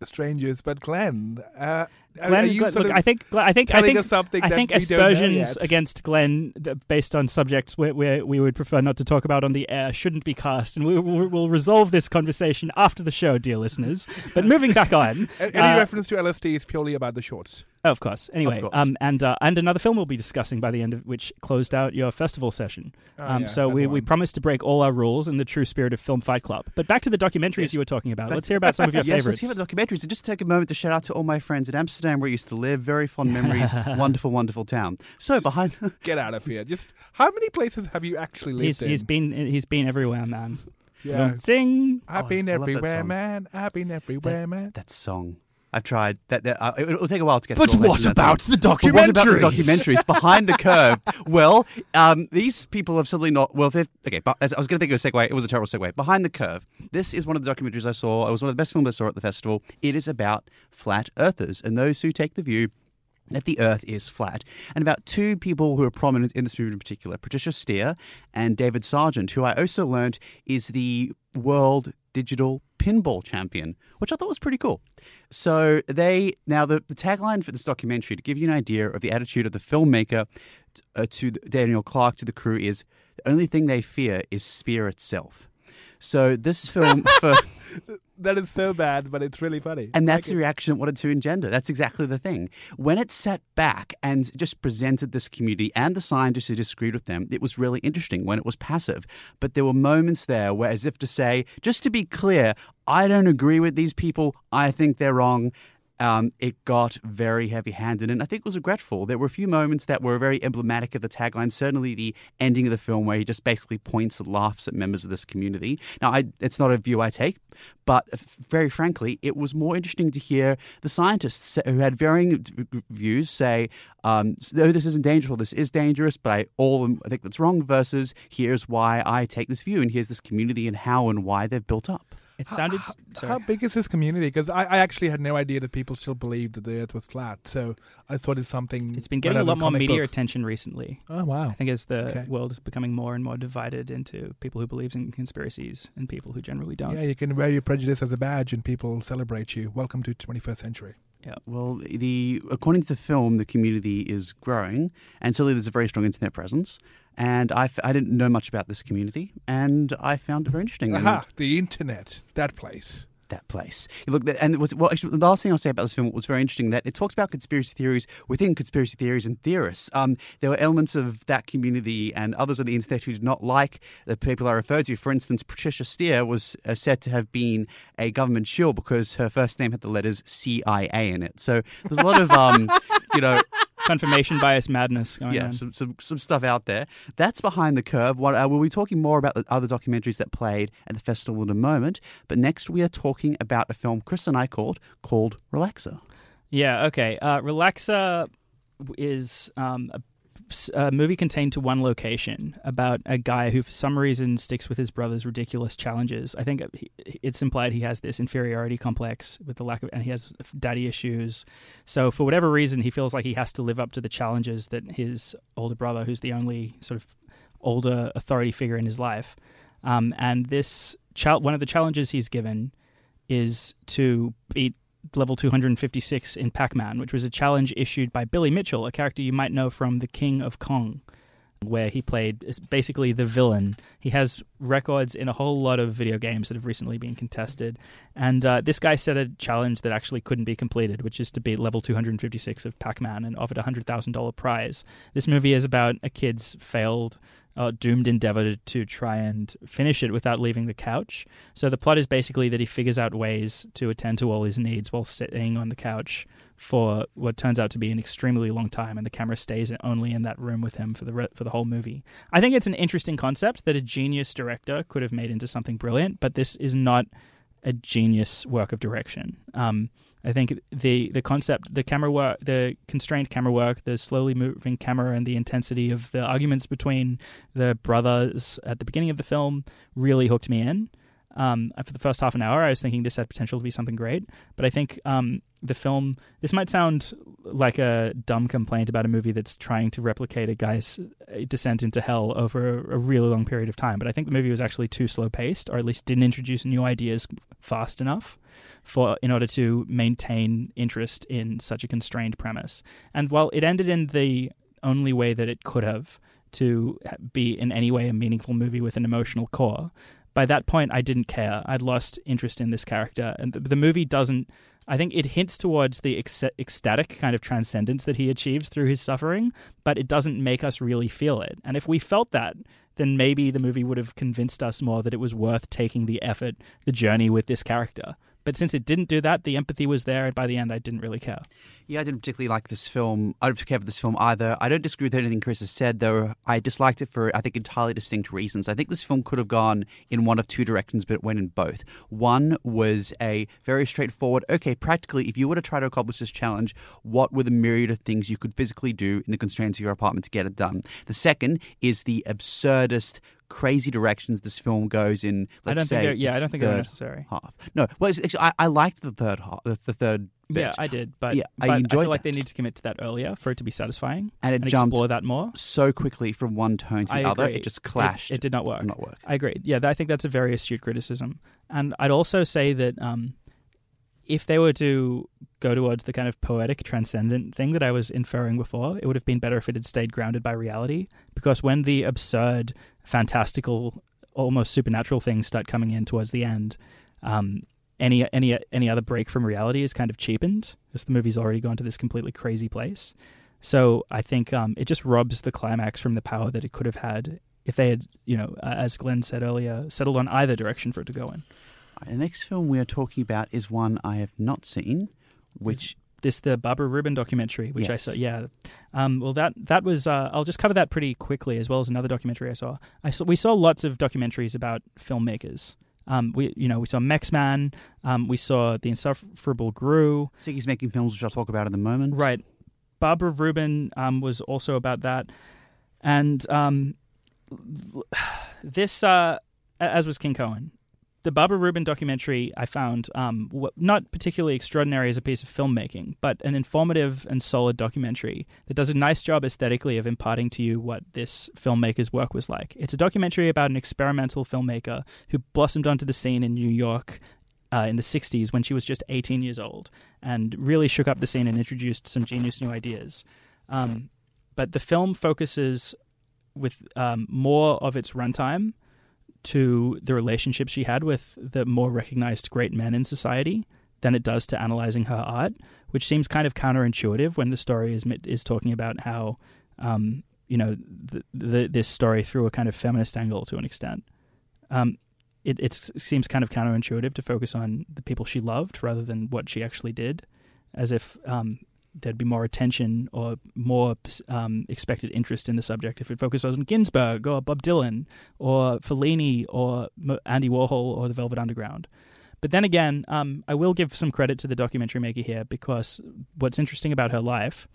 strangers, but Glenn, uh, are- Glenn, look, I think, I think, I think, something I think we don't know aspersions against Glenn, based on subjects where, where we would prefer not to talk about on the air, shouldn't be cast, and we will we'll resolve this conversation after the show, dear listeners. But moving back on, Any uh, reference to LSD is purely about the shorts. Oh, of course. Anyway, course. um, and uh, and another film we'll be discussing by the end of which closed out your festival session. Oh, um, yeah, so another we, we one. promised to break all our rules in the true spirit of Film Fight Club. But back to the documentaries Yes. you were talking about. But- Let's hear about some of your yes, favorites. let's hear about the documentaries. And just take a moment to shout out to all my friends in Amsterdam, where I used to live. Very fond memories. wonderful, wonderful town. So behind, Get out of here. Just how many places have you actually lived he's in? he's been he's been everywhere, man. yeah. Sing. I've Oh, been I love that everywhere, song. man. I've been everywhere, man. that song. I've tried. That, that uh, it- it'll take a while to get. But what about the But what about the documentaries? documentaries behind the curve? Well, um, these people have suddenly not. Well, they've, okay. But I was going to think of a segue. It was a terrible segue. Behind the curve. This is one of the documentaries I saw. It was one of the best films I saw at the festival. It is about flat earthers and those who take the view that the Earth is flat, and about two people who are prominent in this movie in particular, Patricia Steere and David Sargent, who I also learned is the world digital pinball champion, which I thought was pretty cool. So they now the, the tagline for this documentary to give you an idea of the attitude of the filmmaker uh, to Daniel Clark to the crew is the only thing they fear is spear itself. So this film for That is so bad, but it's really funny. and that's the reaction it wanted to engender. That's exactly the thing. When it sat back and just presented this community and the scientists who disagreed with them, it was really interesting when it was passive. But there were moments there where, as if to say, just to be clear, I don't agree with these people. I think they're wrong. Um, it got very heavy handed, and I think it was regretful. There were a few moments that were very emblematic of the tagline. Certainly, the ending of the film, where he just basically points and laughs at members of this community. Now, I, it's not a view I take, but very frankly, it was more interesting to hear the scientists who had varying views say, um, "No, this isn't dangerous. This is dangerous." But I all I think that's wrong. Versus, here's why I take this view, and here's this community and how and why they've built up. It sounded. How, sorry. how big is this community? Because I, I actually had no idea that people still believed that the Earth was flat. So I thought it's something. It's been getting a lot more media book. attention recently. Oh wow! I think as the Okay. world is becoming more and more divided into people who believe in conspiracies and people who generally don't. Yeah, you can wear your prejudice as a badge, and people celebrate you. Welcome to 21st century. Yeah. Well, the according to the film, the community is growing, and certainly there's a very strong internet presence. And I, f- I didn't know much about this community, and I found it very interesting. Aha! The internet, that place. that place. You look, and it was well. Actually, the last thing I'll say about this film was very interesting that it talks about conspiracy theories within conspiracy theories and theorists. Um, there were elements of that community and others on the internet who did not like the people I referred to. For instance, Patricia Steere was uh, said to have been a government shill because her first name had the letters CIA in it. So there's a lot of, um, you know, Confirmation bias madness going yeah, on. some, some some stuff out there. That's behind the curve. What uh, we'll be talking more about the other documentaries that played at the festival in a moment. But next, we are talking about a film Chris and I called called Relaxer. Yeah, okay. Uh, Relaxer is um, a, a movie contained to one location about a guy who, for some reason, sticks with his brother's ridiculous challenges. I think it's implied he has this inferiority complex with the lack of, and he has daddy issues. So, for whatever reason, he feels like he has to live up to the challenges that his older brother, who's the only sort of older authority figure in his life, um, and this chal- one of the challenges he's given is to beat level 256 in Pac-Man, which was a challenge issued by Billy Mitchell, a character you might know from The King of Kong, where he played basically the villain. He has records in a whole lot of video games that have recently been contested, and uh, this guy set a challenge that actually couldn't be completed, which is to beat level 256 of Pac-Man, and offered a hundred thousand dollar prize. This movie is about a kid's failed. Uh, doomed endeavor to try and finish it without leaving the couch. So the plot is basically that he figures out ways to attend to all his needs while sitting on the couch for what turns out to be an extremely long time, and the camera stays only in that room with him for the re- for the whole movie. I think it's an interesting concept that a genius director could have made into something brilliant, but this is not a genius work of direction. Um, I think the the concept, the camera work, the constrained camera work, the slowly moving camera, and the intensity of the arguments between the brothers at the beginning of the film really hooked me in. Um, for the first half an hour, I was thinking this had potential to be something great, but I think um, the film. This might sound like a dumb complaint about a movie that's trying to replicate a guy's uh, descent into hell over a, really long period of time. But I think the movie was actually too slow paced, or at least didn't introduce new ideas fast enough for in order to maintain interest in such a constrained premise. And while it ended in the only way that it could have to be in any way a meaningful movie with an emotional core, by that point I didn't care. I'd lost interest in this character, and the, the movie doesn't. I think it hints towards the ec- ecstatic kind of transcendence that he achieves through his suffering, but it doesn't make us really feel it. And if we felt that, then maybe the movie would have convinced us more that it was worth taking the effort, the journey with this character. But since it didn't do that, the empathy was there, and by the end, I didn't really care. Yeah, I didn't particularly like this film. I don't care for this film either. I don't disagree with anything Chris has said, though. I disliked it for, I think, entirely distinct reasons. I think this film could have gone in one of two directions, but it went in both. One was a very straightforward, okay, practically, if you were to try to accomplish this challenge, what were the myriad of things you could physically do in the constraints of your apartment to get it done? The second is the absurdist, crazy directions this film goes in. Let's I don't say think yeah, I don't think they're necessary. Half. No, well, it's, actually, I, I liked the third half, the, the third bit. Yeah, I did, but, Yeah, I but I, enjoyed feel like that. they need to commit to that earlier for it to be satisfying and it and jumped explore that more. so quickly from one tone to the I other, agree. it just clashed. It, it did not work. Did not work. I agree. Yeah, I think that's a very astute criticism. And I'd also say that um, if they were to go towards the kind of poetic, transcendent thing that I was inferring before, it would have been better if it had stayed grounded by reality. Because when the absurd, fantastical, almost supernatural things start coming in towards the end, um, any any any other break from reality is kind of cheapened because the movie's already gone to this completely crazy place. So I think um, it just robs the climax from the power that it could have had if they had, you know, uh, as Glenn said earlier, settled on either direction for it to go in. The next film we are talking about is one I have not seen. Which this the Barbara Rubin documentary, which I saw. Yeah, um, well that that was. Uh, I'll just cover that pretty quickly, as well as another documentary I saw. I saw we saw lots of documentaries about filmmakers. Um, we you know we saw Mexman, um, we saw the insufferable Groo, Sickies making films, which I'll talk about in a moment. right? Barbara Rubin um, was also about that, and um, this uh, as was King Cohen. The Barbara Rubin documentary I found um, not particularly extraordinary as a piece of filmmaking, but an informative and solid documentary that does a nice job aesthetically of imparting to you what this filmmaker's work was like. It's a documentary about an experimental filmmaker who blossomed onto the scene in New York uh, in the 60s when she was just 18 years old and really shook up the scene and introduced some genius new ideas. Um, but the film focuses with um, more of its runtime to the relationship she had with the more recognized great men in society than it does to analyzing her art, which seems kind of counterintuitive when the story is is talking about how um, you know the, the, this story through a kind of feminist angle to an extent. Um, it it seems kind of counterintuitive to focus on the people she loved rather than what she actually did, as if um, there'd be more attention or more um, expected interest in the subject if it focused on Ginsberg or Bob Dylan or Fellini or Andy Warhol or the Velvet Underground. But then again, um, I will give some credit to the documentary maker here because what's interesting about her life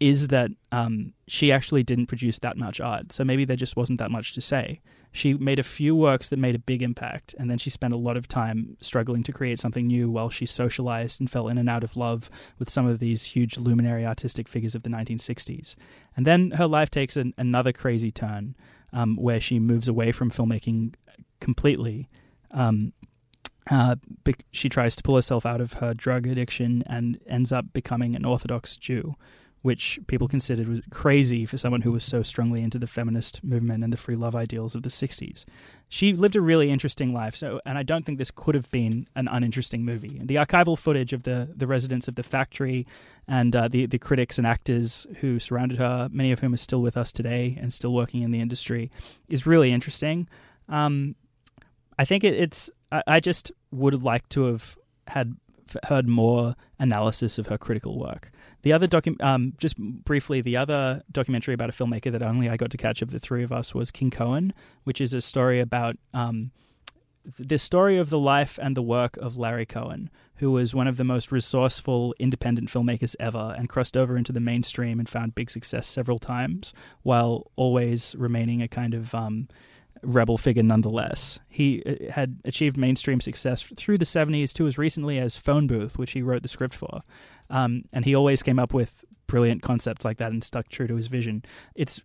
is that um, she actually didn't produce that much art. So maybe there just wasn't that much to say. She made a few works that made a big impact, and then she spent a lot of time struggling to create something new while she socialized and fell in and out of love with some of these huge luminary artistic figures of the 1960s. And then her life takes an, another crazy turn um, where she moves away from filmmaking completely. Um, uh, she tries to pull herself out of her drug addiction and ends up becoming an Orthodox Jew, which people considered was crazy for someone who was so strongly into the feminist movement and the free love ideals of the 60s. She lived a really interesting life, so and I don't think this could have been an uninteresting movie. The archival footage of the, the residents of the factory and uh, the, the critics and actors who surrounded her, many of whom are still with us today and still working in the industry, is really interesting. Um, I think it, it's. I, I just would like to have had heard more analysis of her critical work. The other docu- um, just briefly, the other documentary about a filmmaker that only I got to catch of the three of us was King Cohen, which is a story about um, the story of the life and the work of Larry Cohen, who was one of the most resourceful independent filmmakers ever and crossed over into the mainstream and found big success several times while always remaining a kind of um, rebel figure nonetheless. He uh, had achieved mainstream success through the 70s to as recently as Phone Booth, which he wrote the script for. Um, and he always came up with brilliant concepts like that and stuck true to his vision. It's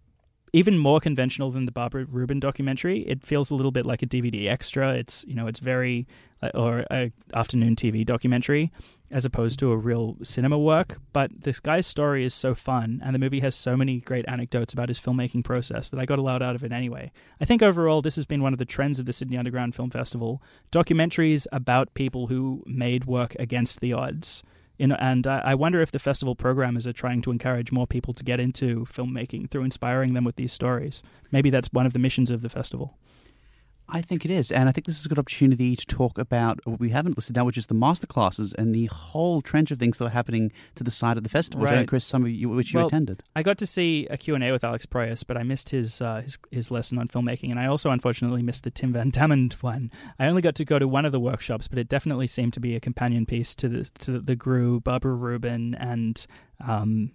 even more conventional than the Barbara Rubin documentary. It feels a little bit like a DVD extra. It's you know it's very uh, or a afternoon TV documentary as opposed to a real cinema work. But this guy's story is so fun, and the movie has so many great anecdotes about his filmmaking process that I got a lot out of it anyway. I think overall this has been one of the trends of the Sydney Underground Film Festival: documentaries about people who made work against the odds. Know, and I wonder if the festival programmers are trying to encourage more people to get into filmmaking through inspiring them with these stories. Maybe that's one of the missions of the festival. I think it is, and I think this is a good opportunity to talk about what we haven't listed now, which is the masterclasses and the whole trench of things that are happening to the side of the festival. which I know, Right. Chris, some of you, which you attended. I got to see a Q&A with Alex Proyas, but I missed his, uh, his his lesson on filmmaking, and I also unfortunately missed the Tim Van Damme one. I only got to go to one of the workshops, but it definitely seemed to be a companion piece to the to the Groo, Barbara Rubin, and um,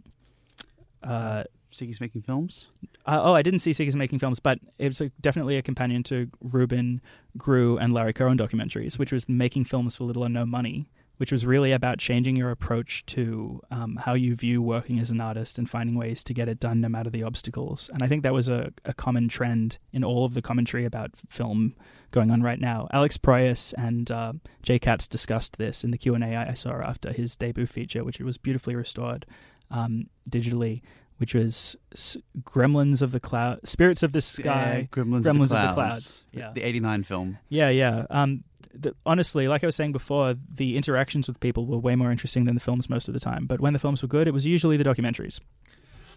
uh, Sickies making films. uh, oh, I didn't see Sickies making films, but it was a, definitely a companion to Rubin, Groo, and Larry Cohen documentaries, which was making films for little or no money, which was really about changing your approach to um, how you view working as an artist and finding ways to get it done no matter the obstacles. And I think that was a, a common trend in all of the commentary about film going on right now. Alex Proyas and uh, Jay Katz discussed this in the Q and A I saw after his debut feature, which was beautifully restored um, digitally. Which was S- Gremlins of the Cloud, Spirits of the Sky, Uh, Gremlins, Gremlins of, the of the Clouds, Clouds, the- yeah. the '89 film. Yeah, yeah. Um, the, honestly, like I was saying before, the interactions with people were way more interesting than the films most of the time. But when the films were good, it was usually the documentaries.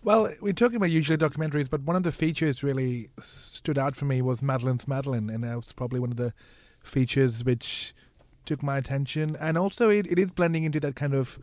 Well, we're talking about usually documentaries, but one of the features really stood out for me was Madeline's Madeline, and that was probably one of the features which took my attention. And also, it, it is blending into that kind of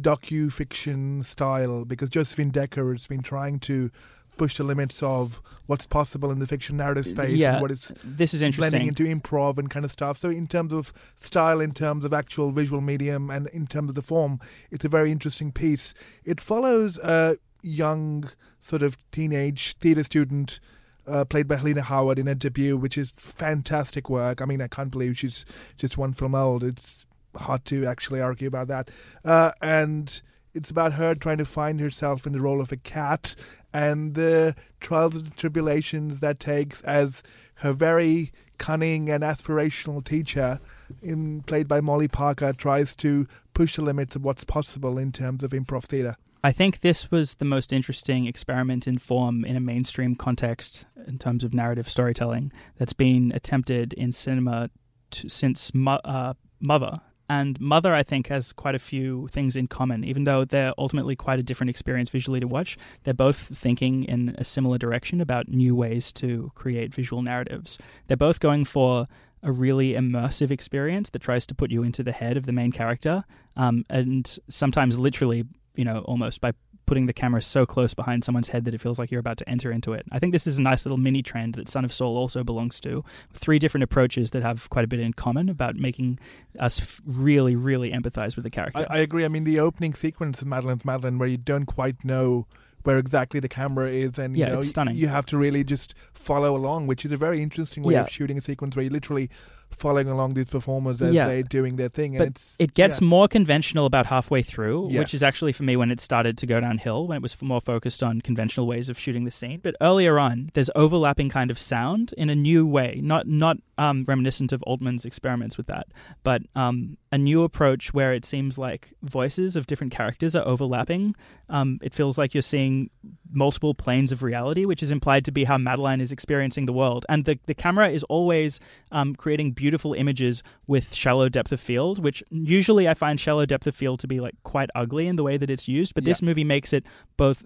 docu fiction style because Josephine Decker has been trying to push the limits of what's possible in the fiction narrative space yeah, and what is this is interesting blending into improv and kind of stuff. So in terms of style, in terms of actual visual medium, and in terms of the form, it's a very interesting piece. It follows a young sort of teenage theatre student. Uh, played by Helena Howard in her debut, which is fantastic work. I mean, I can't believe she's just one film old. It's hard to actually argue about that. Uh, and it's about her trying to find herself in the role of a cat and the trials and tribulations that takes as her very cunning and aspirational teacher, in, played by Molly Parker, tries to push the limits of what's possible in terms of improv theatre. I think this was the most interesting experiment in form in a mainstream context in terms of narrative storytelling that's been attempted in cinema since Mo- uh, Mother. And Mother, I think, has quite a few things in common, even though they're ultimately quite a different experience visually to watch. They're both thinking in a similar direction about new ways to create visual narratives. They're both going for a really immersive experience that tries to put you into the head of the main character, um, and sometimes literally you know, almost by putting the camera so close behind someone's head that it feels like you're about to enter into it. I think this is a nice little mini trend that Son of Saul also belongs to. Three different approaches that have quite a bit in common about making us really, really empathize with the character. I, I agree. I mean, the opening sequence of Madeline's Madeline, where you don't quite know where exactly the camera is, and you Yeah, know, it's stunning. you have to really just follow along, which is a very interesting way Yeah. of shooting a sequence where you're literally following along these performers as Yeah. they're doing their thing. And but it's, it gets yeah. more conventional about halfway through, which is actually for me when it started to go downhill, when it was more focused on conventional ways of shooting the scene. But earlier on, there's overlapping kind of sound in a new way, not not um, reminiscent of Altman's experiments with that, but um, a new approach where it seems like voices of different characters are overlapping. Um, it feels like you're seeing multiple planes of reality, which is implied to be how Madeline is experiencing the world. And the, the camera is always um, creating beautiful images with shallow depth of field, which usually I find shallow depth of field to be like quite ugly in the way that it's used. But this movie makes it both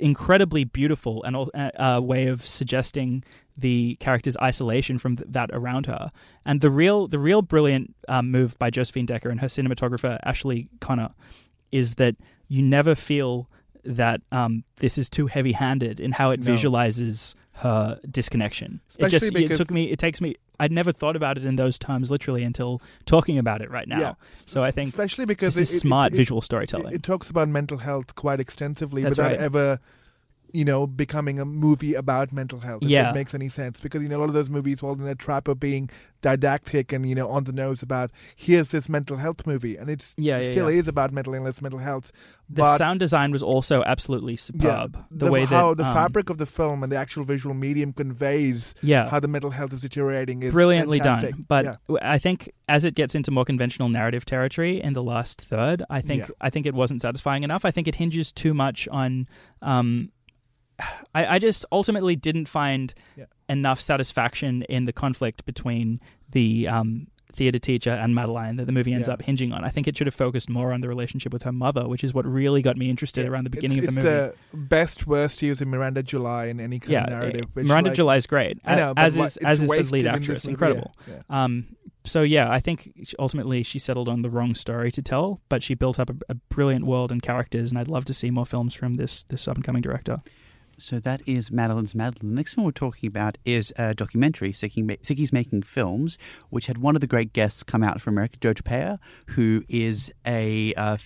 incredibly beautiful and a a way of suggesting the character's isolation from th- that around her. And the real the real brilliant um, move by Josephine Decker and her cinematographer Ashley Connor is that you never feel that um, this is too heavy-handed in how it No. visualizes her disconnection. it Especially just it took me it takes me I'd never thought about it in those terms literally until talking about it right now. Yeah. So I think especially because this is it, it- smart it, visual It, storytelling. it talks about mental health quite extensively That's without right. ever, you know, becoming a movie about mental health. If Yeah. that makes any sense. Because you know a lot of those movies fall in the trap of being didactic and you know on the nose about here's this mental health movie, and it's Yeah, it yeah, still yeah. is about mental illness, mental health. the but sound design was also absolutely superb. the, the, way how that the um, fabric of the film and the actual visual medium conveys yeah, how the mental health is deteriorating is brilliantly fantastic. done. But yeah. I think as it gets into more conventional narrative territory in the last third, I think Yeah. I think it wasn't satisfying enough. I think it hinges too much on. Um, I, I just ultimately didn't find Yeah. enough satisfaction in the conflict between the um, theater teacher and Madeline that the movie ends Yeah. up hinging on. I think it should have focused more on the relationship with her mother, which is what really got me interested Yeah. around the beginning of the movie. It's the best worst use of Miranda July in any kind yeah, of narrative. eh, Which, Miranda like, July is great, I know, as like, is as is the lead actress, incredible. Um, so yeah, I think ultimately she settled on the wrong story to tell, but she built up a, a brilliant world and characters, and I'd love to see more films from this this up and coming director. So that is Madeline's Madeline. The next one we're talking about is a documentary, Sickies Making Films, which had one of the great guests come out from America, Joe Tropea, who is a uh,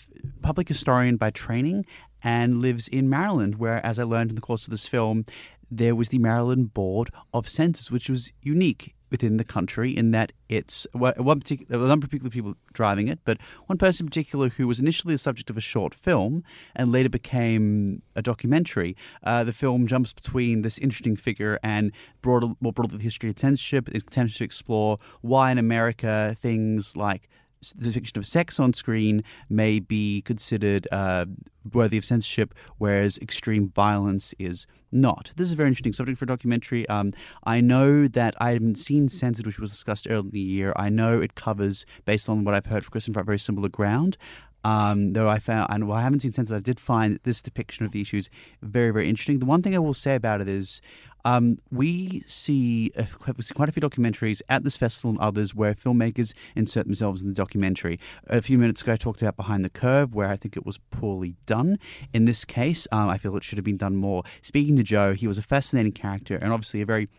public historian by training and lives in Maryland, where, as I learned in the course of this film, there was the Maryland Board of Censors, which was unique within the country in that it's one particular, a number of particular people driving it, but one person in particular who was initially the subject of a short film and later became a documentary. Uh, the film jumps between this interesting figure and broader, more broadly the history of censorship. It attempts to explore why in America things like the fiction of sex on screen may be considered uh, worthy of censorship, whereas extreme violence is not. This is a very interesting subject for a documentary. Um, I know that I haven't seen Censored, which was discussed earlier in the year. I know it covers, based on what I've heard from Kristen, Pratt, very similar ground. Um, though I found, and while I haven't seen Censored, I did find this depiction of the issues very, very interesting. The one thing I will say about it is, Um, we see uh, quite a few documentaries at this festival and others where filmmakers insert themselves in the documentary. A few minutes ago, I talked about Behind the Curve, where I think it was poorly done. In this case, um, I feel it should have been done more. Speaking to Joe, he was a fascinating character and obviously a very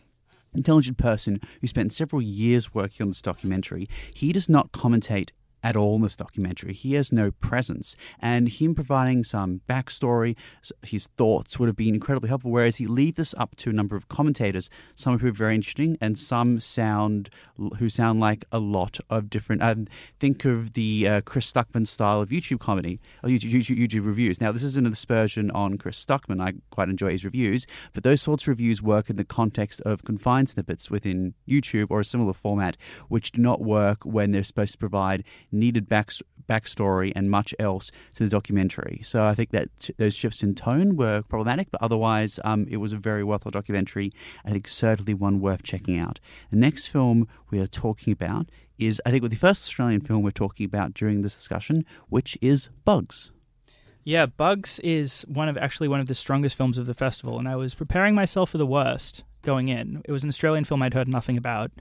intelligent person who spent several years working on this documentary. He does not commentate at all in this documentary. He has no presence, and him providing some backstory, his thoughts would have been incredibly helpful. Whereas he leaves this up to a number of commentators, some of who are very interesting, and some sound who sound like a lot of different. Um, think of the uh, Chris Stuckman style of YouTube comedy or YouTube, YouTube, YouTube reviews. Now, this isn't an aspersion on Chris Stuckman. I quite enjoy his reviews, but those sorts of reviews work in the context of confined snippets within YouTube or a similar format, which do not work when they're supposed to provide needed back, backstory and much else to the documentary. So I think that those shifts in tone were problematic, but otherwise um, it was a very worthwhile documentary. I think certainly one worth checking out. The next film we are talking about is, I think, the first Australian film we're talking about during this discussion, which is Bugs. Yeah, Bugs is one of actually one of the strongest films of the festival, and I was preparing myself for the worst going in. It was an Australian film I'd heard nothing about,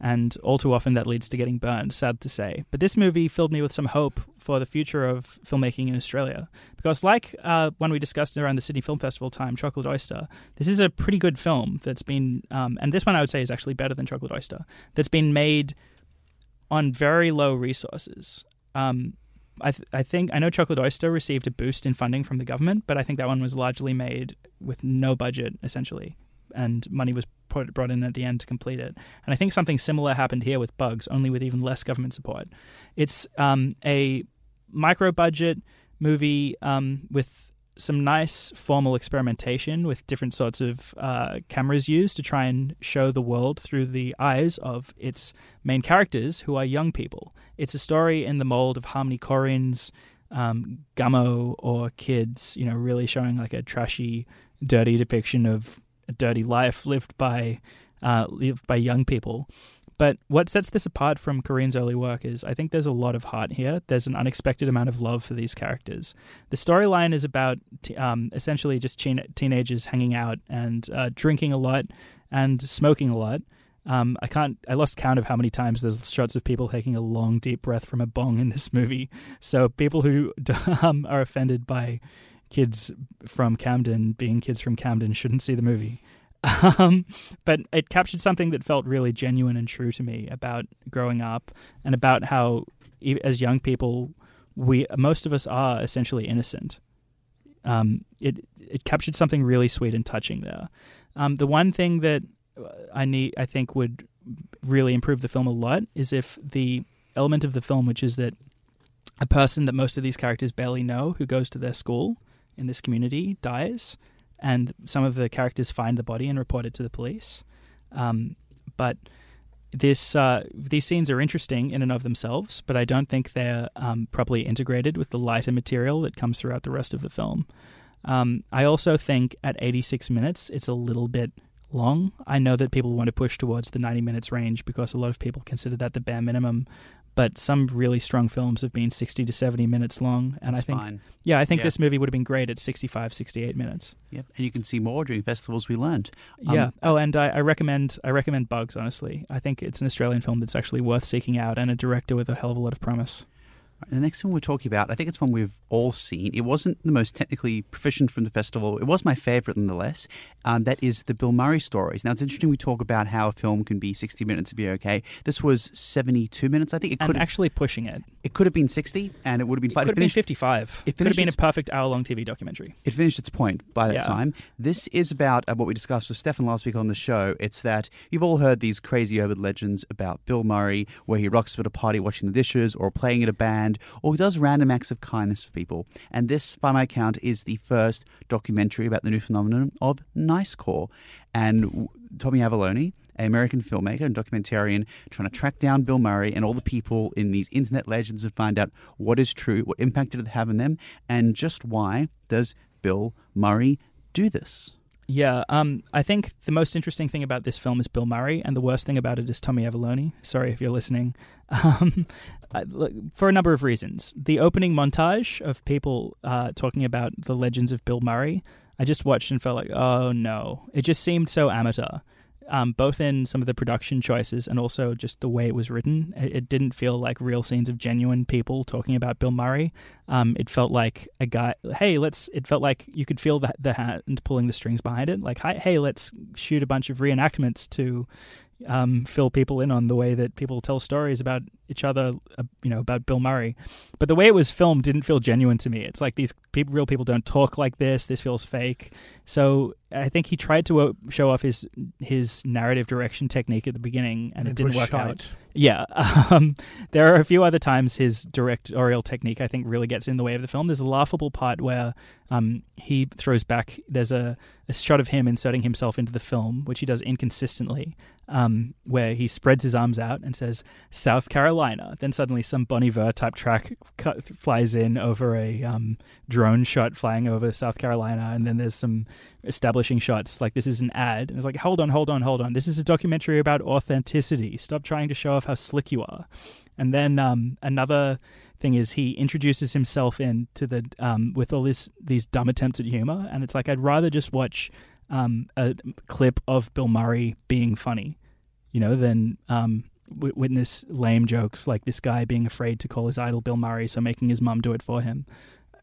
and all too often that leads to getting burned, sad to say. But this movie filled me with some hope for the future of filmmaking in Australia. Because, like uh, when we discussed around the Sydney Film Festival time, Chocolate Oyster, this is a pretty good film that's been, um, and this one I would say is actually better than Chocolate Oyster, that's been made on very low resources. Um, I, th- I think I know Chocolate Oyster received a boost in funding from the government, but I think that one was largely made with no budget essentially, and money was brought in at the end to complete it. And I think something similar happened here with Bugs, only with even less government support. It's um, a micro budget movie um, with some nice formal experimentation with different sorts of uh, cameras used to try and show the world through the eyes of its main characters, who are young people. It's a story in the mold of Harmony Korine's um, Gummo or Kids, you know, really showing like a trashy, dirty depiction of dirty life lived by uh, lived by young people. But what sets this apart from Korine's early work is I think there's a lot of heart here. There's an unexpected amount of love for these characters. The storyline is about t- um, essentially just teen- teenagers hanging out and uh, drinking a lot and smoking a lot. Um, I can't. I lost count of how many times there's shots of people taking a long, deep breath from a bong in this movie. So people who um, are offended by kids from Camden being kids from Camden shouldn't see the movie. Um, but it captured something that felt really genuine and true to me about growing up and about how, as young people, we most of us are essentially innocent. Um, it it captured something really sweet and touching there. Um, the one thing that I need, I think, would really improve the film a lot is if the element of the film, which is that a person that most of these characters barely know, who goes to their school in this community, dies, and some of the characters find the body and report it to the police. Um, but this uh, these scenes are interesting in and of themselves, but I don't think they're um, properly integrated with the lighter material that comes throughout the rest of the film. Um, I also think at 86 minutes, it's a little bit long. I know that people want to push towards the 90 minutes range because a lot of people consider that the bare minimum. But some really strong films have been 60 to 70 minutes long, and That's I think fine. yeah, I think Yeah. this movie would have been great at 65, 68 minutes. Yep, and you can see more during festivals. We learned. Um, yeah. Oh, and I, I recommend I recommend Bugs. Honestly, I think it's an Australian film that's actually worth seeking out, and a director with a hell of a lot of promise. The next one we're talking about, I think it's one we've all seen. It wasn't the most technically proficient from the festival. It was my favourite nonetheless. Um, that is the Bill Murray stories. Now, it's interesting we talk about how a film can be 60 minutes to be okay. This was 72 minutes, I think. It And could actually pushing it. it could have been 60, and it would have been It could have been 55. it could have been a perfect hour-long TV documentary. it finished its point by that Yeah. time. This is about uh, what we discussed with Stefan last week on the show. It's that you've all heard these crazy urban legends about Bill Murray, where he rocks up at a party watching the dishes, or playing in a band, or he does random acts of kindness for people. And this, by my count, is the first documentary about the new phenomenon of Nice nicecore. And Tommy Avallone, an American filmmaker and documentarian, trying to track down Bill Murray and all the people in these internet legends and find out what is true, what impact did it have on them, and just why does Bill Murray do this? Yeah, um, I think the most interesting thing about this film is Bill Murray, and the worst thing about it is Tommy Avallone. Sorry if you're listening. Um, for a number of reasons. The opening montage of people uh, talking about the legends of Bill Murray I just watched and felt like, oh no, it just seemed so amateur. Um, both in some of the production choices and also just the way it was written. It, it didn't feel like real scenes of genuine people talking about Bill Murray. Um, it felt like a guy. Hey, let's. It felt like you could feel the, the hand pulling the strings behind it. Like, hey, hey, let's shoot a bunch of reenactments to um, fill people in on the way that people tell stories about each other, uh, you know, about Bill Murray. But the way it was filmed didn't feel genuine to me. It's like these people, real people don't talk like this. This feels fake. So I think he tried to uh, show off his his narrative direction technique at the beginning, and it, It didn't work shite. out. Yeah, um, there are a few other times his directorial technique I think really gets in the way of the film. There's a laughable part where um, he throws back. There's a, a shot of him inserting himself into the film, which he does inconsistently, um, where he spreads his arms out and says South Carolina. Then suddenly some Bon Iver type track cut, flies in over a um, drone shot flying over South Carolina, and then there's some establishing shots like this is an ad. And it's like, hold on, hold on, hold on. This is a documentary about authenticity. Stop trying to show off how slick you are. And then um, another thing is he introduces himself into the um, with all this these dumb attempts at humor, and it's like I'd rather just watch um, a clip of Bill Murray being funny, you know, than um, w- witness lame jokes like this guy being afraid to call his idol Bill Murray, so making his mum do it for him.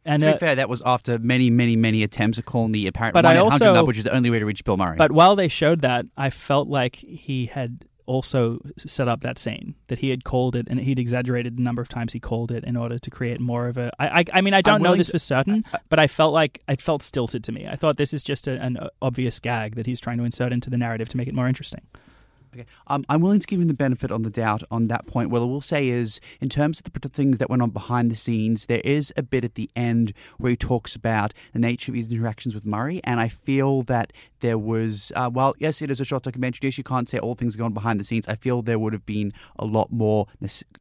And To be uh, fair, that was after many, many, many attempts at calling the apparent But one I also- number, which is the only way to reach Bill Murray. But while they showed that, I felt like he had also set up that scene that he had called it and he'd exaggerated the number of times he called it in order to create more of a I I, I mean I don't know this to- for certain but I felt like it felt stilted to me. I thought this is just a, an obvious gag that he's trying to insert into the narrative to make it more interesting Okay. Um, I'm willing to give him the benefit on the doubt on that point. What I will say is, in terms of the things that went on behind the scenes, there is a bit at the end where he talks about the nature of his interactions with Murray, and I feel that there was, uh, well, yes, it is a short documentary. Yes, you can't say all things going behind the scenes. I feel there would have been a lot more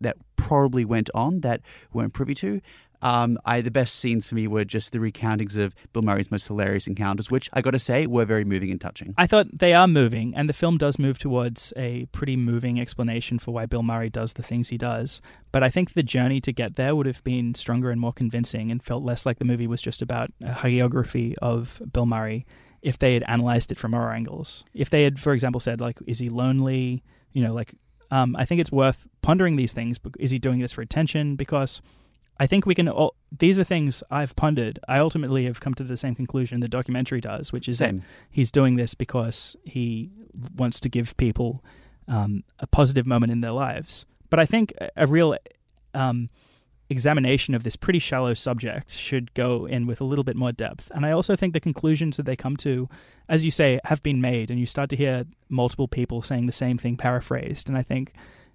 that probably went on that weren't privy to. Um, I the best scenes for me were just the recountings of Bill Murray's most hilarious encounters, which I got to say were very moving and touching. I thought they are moving, and the film does move towards a pretty moving explanation for why Bill Murray does the things he does. But I think the journey to get there would have been stronger and more convincing, and felt less like the movie was just about a hagiography of Bill Murray if they had analyzed it from more angles. If they had, for example, said like, "Is he lonely?" You know, like um, I think it's worth pondering these things. Is he doing this for attention? Because I think we can. All, these are things I've pondered. I ultimately have come to the same conclusion the documentary does, which is that he's doing this because he wants to give people um, a positive moment in their lives. But I think a, a real um, examination of this pretty shallow subject should go in with a little bit more depth. And I also think the conclusions that they come to, as you say, have been made, and you start to hear multiple people saying the same thing paraphrased. And I think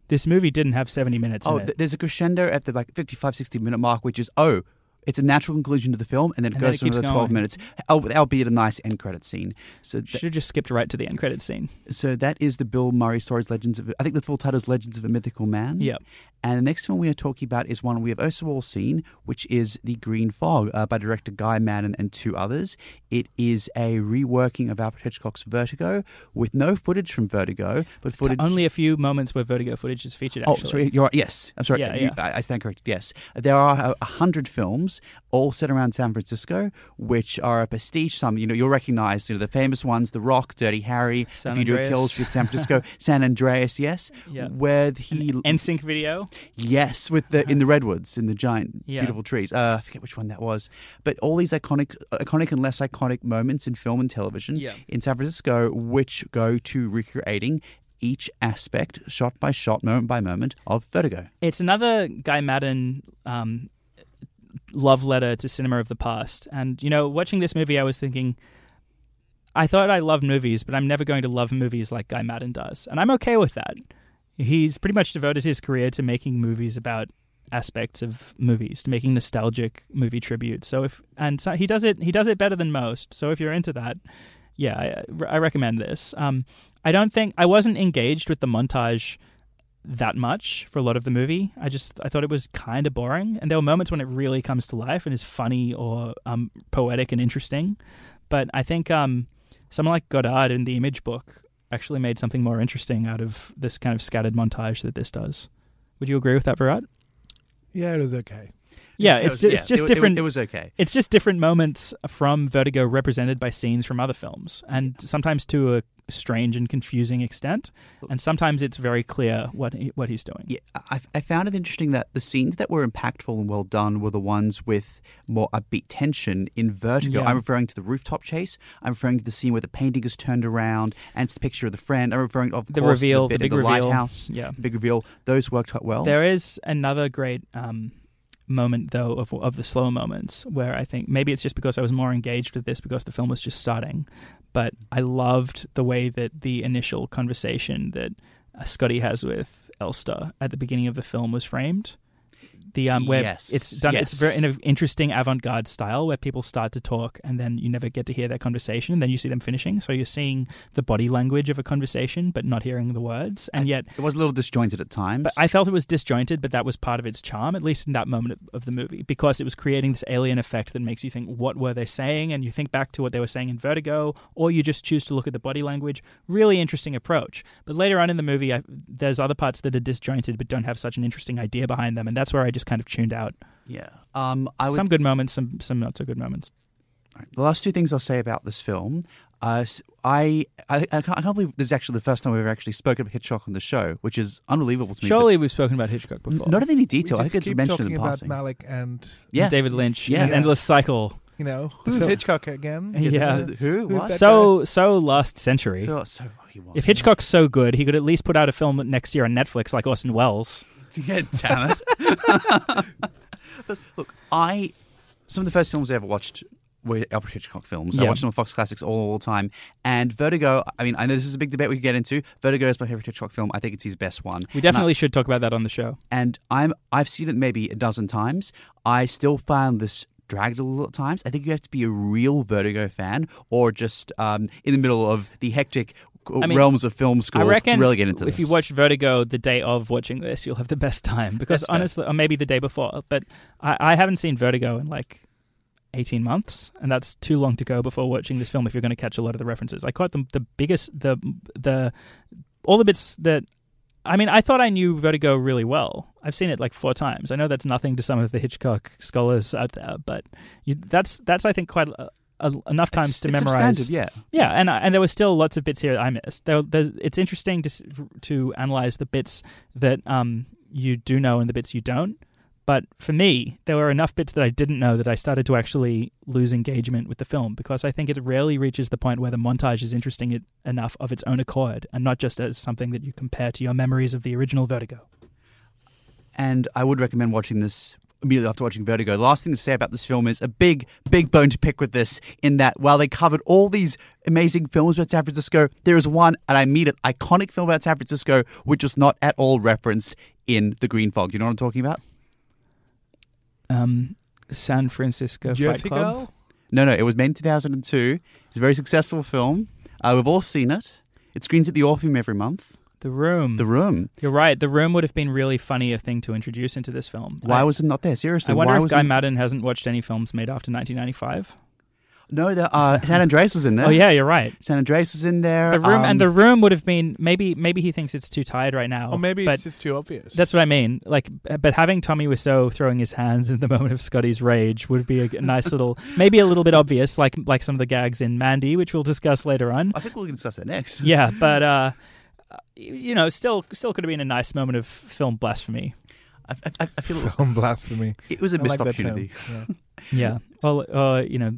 this movie didn't have 70 minutes Oh, in it. th- there's a crescendo at the like 55, 60 minute mark, which is oh, it's a natural conclusion to the film, and then it And then goes it for another twelve going. minutes, al- albeit a nice end credit scene. So, th- Should have just skipped right to the end credit scene. so that is the Bill Murray stories, Legends of. I think the full title is Legends of a Mythical Man. Yep. And the next film we are talking about is one we have also all seen, which is The Green Fog uh, by director Guy Maddin and two others. It is a reworking of Alfred Hitchcock's Vertigo with no footage from Vertigo, but footage. Only a few moments where Vertigo footage is featured, Oh, sorry. You're right. Yes, I'm sorry. Yeah, You- yeah. I, I stand corrected. Yes, there are a- a hundred films all set around San Francisco, which are a prestige. Some you know you'll recognize. You know the famous ones: The Rock, Dirty Harry, San a Andreas. Kill, Street San Francisco, San Andreas. Yes, Yeah. where he NSYNC video. Yes, with the in the redwoods, in the giant, Yeah. beautiful trees. Uh, I forget which one that was, but all these iconic, iconic and less iconic moments in film and television Yeah. in San Francisco, which go to recreating each aspect, shot by shot, moment by moment, of Vertigo. It's another Guy Maddin um, love letter to cinema of the past. And, you know, watching this movie, I was thinking, I thought I loved movies, but I'm never going to love movies like Guy Maddin does. And I'm okay with that. He's pretty much devoted his career to making movies about aspects of movies, to making nostalgic movie tributes. So if and so he does it he does it better than most. So if you're into that, yeah, I, I recommend this. Um, I don't think I wasn't engaged with the montage that much for a lot of the movie. I just I thought it was kind of boring, and there were moments when it really comes to life and is funny or um, poetic and interesting. But I think um, someone like Godard in the Image book actually made something more interesting out of this kind of scattered montage that this does. Would you agree with that, Virat? Yeah, it was okay. Yeah, It it's was- ju- it's just it- it- different. It, was okay. it's just different moments from Vertigo represented by scenes from other films, and sometimes to a strange and confusing extent, and sometimes it's very clear what he, what he's doing. Yeah, I, I found it interesting that the scenes that were impactful and well done were the ones with more upbeat tension in Vertigo. Yeah. I'm referring to the rooftop chase. I'm referring to the scene where the painting is turned around and it's the picture of the friend. I'm referring, of The course, reveal, the, the big the reveal. lighthouse, Yeah. the big reveal. Those worked quite well. There is another great um, moment, though, of of the slow moments where I think maybe it's just because I was more engaged with this because the film was just starting, but I loved the way that the initial conversation that uh, Scottie has with Elster at the beginning of the film was framed. The um, where Yes, it's done, it's very in an interesting avant-garde style where people start to talk and then you never get to hear their conversation, and then you see them finishing. So you're seeing the body language of a conversation, but not hearing the words, and yet it was a little disjointed at times. but I felt it was disjointed, but that was part of its charm, at least in that moment of- of the movie, because it was creating this alien effect that makes you think, what were they saying? And you think back to what they were saying in Vertigo, or you just choose to look at the body language. Really interesting approach. But later on in the movie, I, there's other parts that are disjointed but don't have such an interesting idea behind them, and that's where I just kind of tuned out. yeah. Um, I would some good moments, some some not so good moments. Alright, The last two things I'll say about this film. Uh, s- I, I, I, can't, I can't believe this is actually the first time we've ever actually spoken about Hitchcock on the show, which is unbelievable to me. Surely we've spoken about Hitchcock n- before. Not in any We detail. I just think it's keep mentioned talking in about passing. Malick and yeah. David Lynch, Yeah. an endless cycle. you know who's So- Hitchcock again? Yeah. this is- Who? Who's What? that So so last century. So, so he. If Hitchcock's so good, he could at least put out a film next year on Netflix like Orson Welles. Yeah, damn it. but look, I some of the first films I ever watched were Alfred Hitchcock films. I watched them on Fox Classics all, the time. And Vertigo, I mean, I know this is a big debate we could get into. Vertigo is my favorite Hitchcock film. I think it's his best one. We definitely should talk about that on the show. and I'm I've seen it maybe a dozen times. I still found this dragged a little at times. I think you have to be a real Vertigo fan or just um, in the middle of the hectic I mean, realms of film school I reckon to really get into if this. you watch Vertigo the day of watching this, you'll have the best time. Because That's fair. honestly, or maybe the day before, but I, I haven't seen Vertigo in like 18 months, and that's too long to go before watching this film if you're going to catch a lot of the references. I caught the, the biggest, the, the, all the bits that I mean, I thought I knew Vertigo really well. I've seen it like four times. I know that's nothing to some of the Hitchcock scholars out there, but you, that's that's I think quite a, a, enough times It's- to it's memorize. yeah. Yeah, and and there were still lots of bits here that I missed. There, there's, it's interesting to to analyze the bits that um you do know and the bits you don't. But for me, there were enough bits that I didn't know that I started to actually lose engagement with the film because I think it rarely reaches the point where the montage is interesting enough of its own accord and not just as something that you compare to your memories of the original Vertigo. and I would recommend watching this immediately after watching Vertigo. The last thing to say about this film is a big, big bone to pick with this. In that, while they covered all these amazing films about San Francisco, there is one, and I mean it, iconic film about San Francisco, which was not at all referenced in The Green Fog. Do you know what I'm talking about? Um, San Francisco Fight Club. Girl. No, no, it was made in 2002. It's a very successful film. Uh, we've all seen it. It screens at the Orpheum every month. The Room. The Room. You're right. The Room would have been really funny a thing to introduce into this film. Why I, was it not there? Seriously, I wonder why if was Guy it... Maddin hasn't watched any films made after 1995. No, the, uh, San Andreas was in there. Oh yeah, you're right. San Andreas was in there. The room um, and the room would have been maybe maybe he thinks it's too tired right now. Or maybe but it's just too obvious. that's what I mean. Like, but having Tommy Wiseau throwing his hands in the moment of Scottie's rage would be a nice little, maybe a little bit obvious, like like some of the gags in Mandy, which we'll discuss later on. I think we'll discuss that next. Yeah, but uh, you know, still still could have been a nice moment of film blasphemy. I, I, I feel film blasphemy. it was a I missed like opportunity. yeah. Yeah. Well, uh, you know,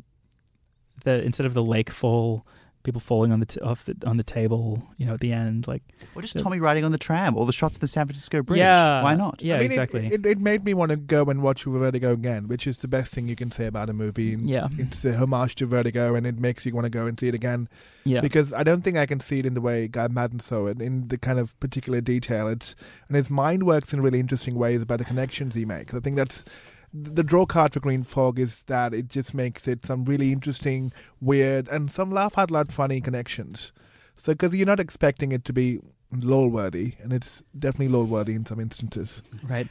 the instead of the lake fall, people falling on the t- off the on the table, you know, at the end, like Or just Yeah. Tommy riding on the tram, or the shots of the San Francisco Bridge. yeah, Why not? Yeah, I mean, it- exactly. It, it, made me want to go and watch Vertigo again, which is the best thing you can say about a movie. Mm, yeah, It's a homage to Vertigo, and it makes you want to go and see it again. yeah. Because I don't think I can see it in the way Guy Maddin saw it, in the kind of particular detail. It's and his mind works in really interesting ways about the connections he makes. I think that's the draw card for Green Fog is that it just makes it some really interesting, weird, and some laugh out loud funny connections. So because you're not expecting it to be lol worthy, and it's definitely lol worthy in some instances. Right.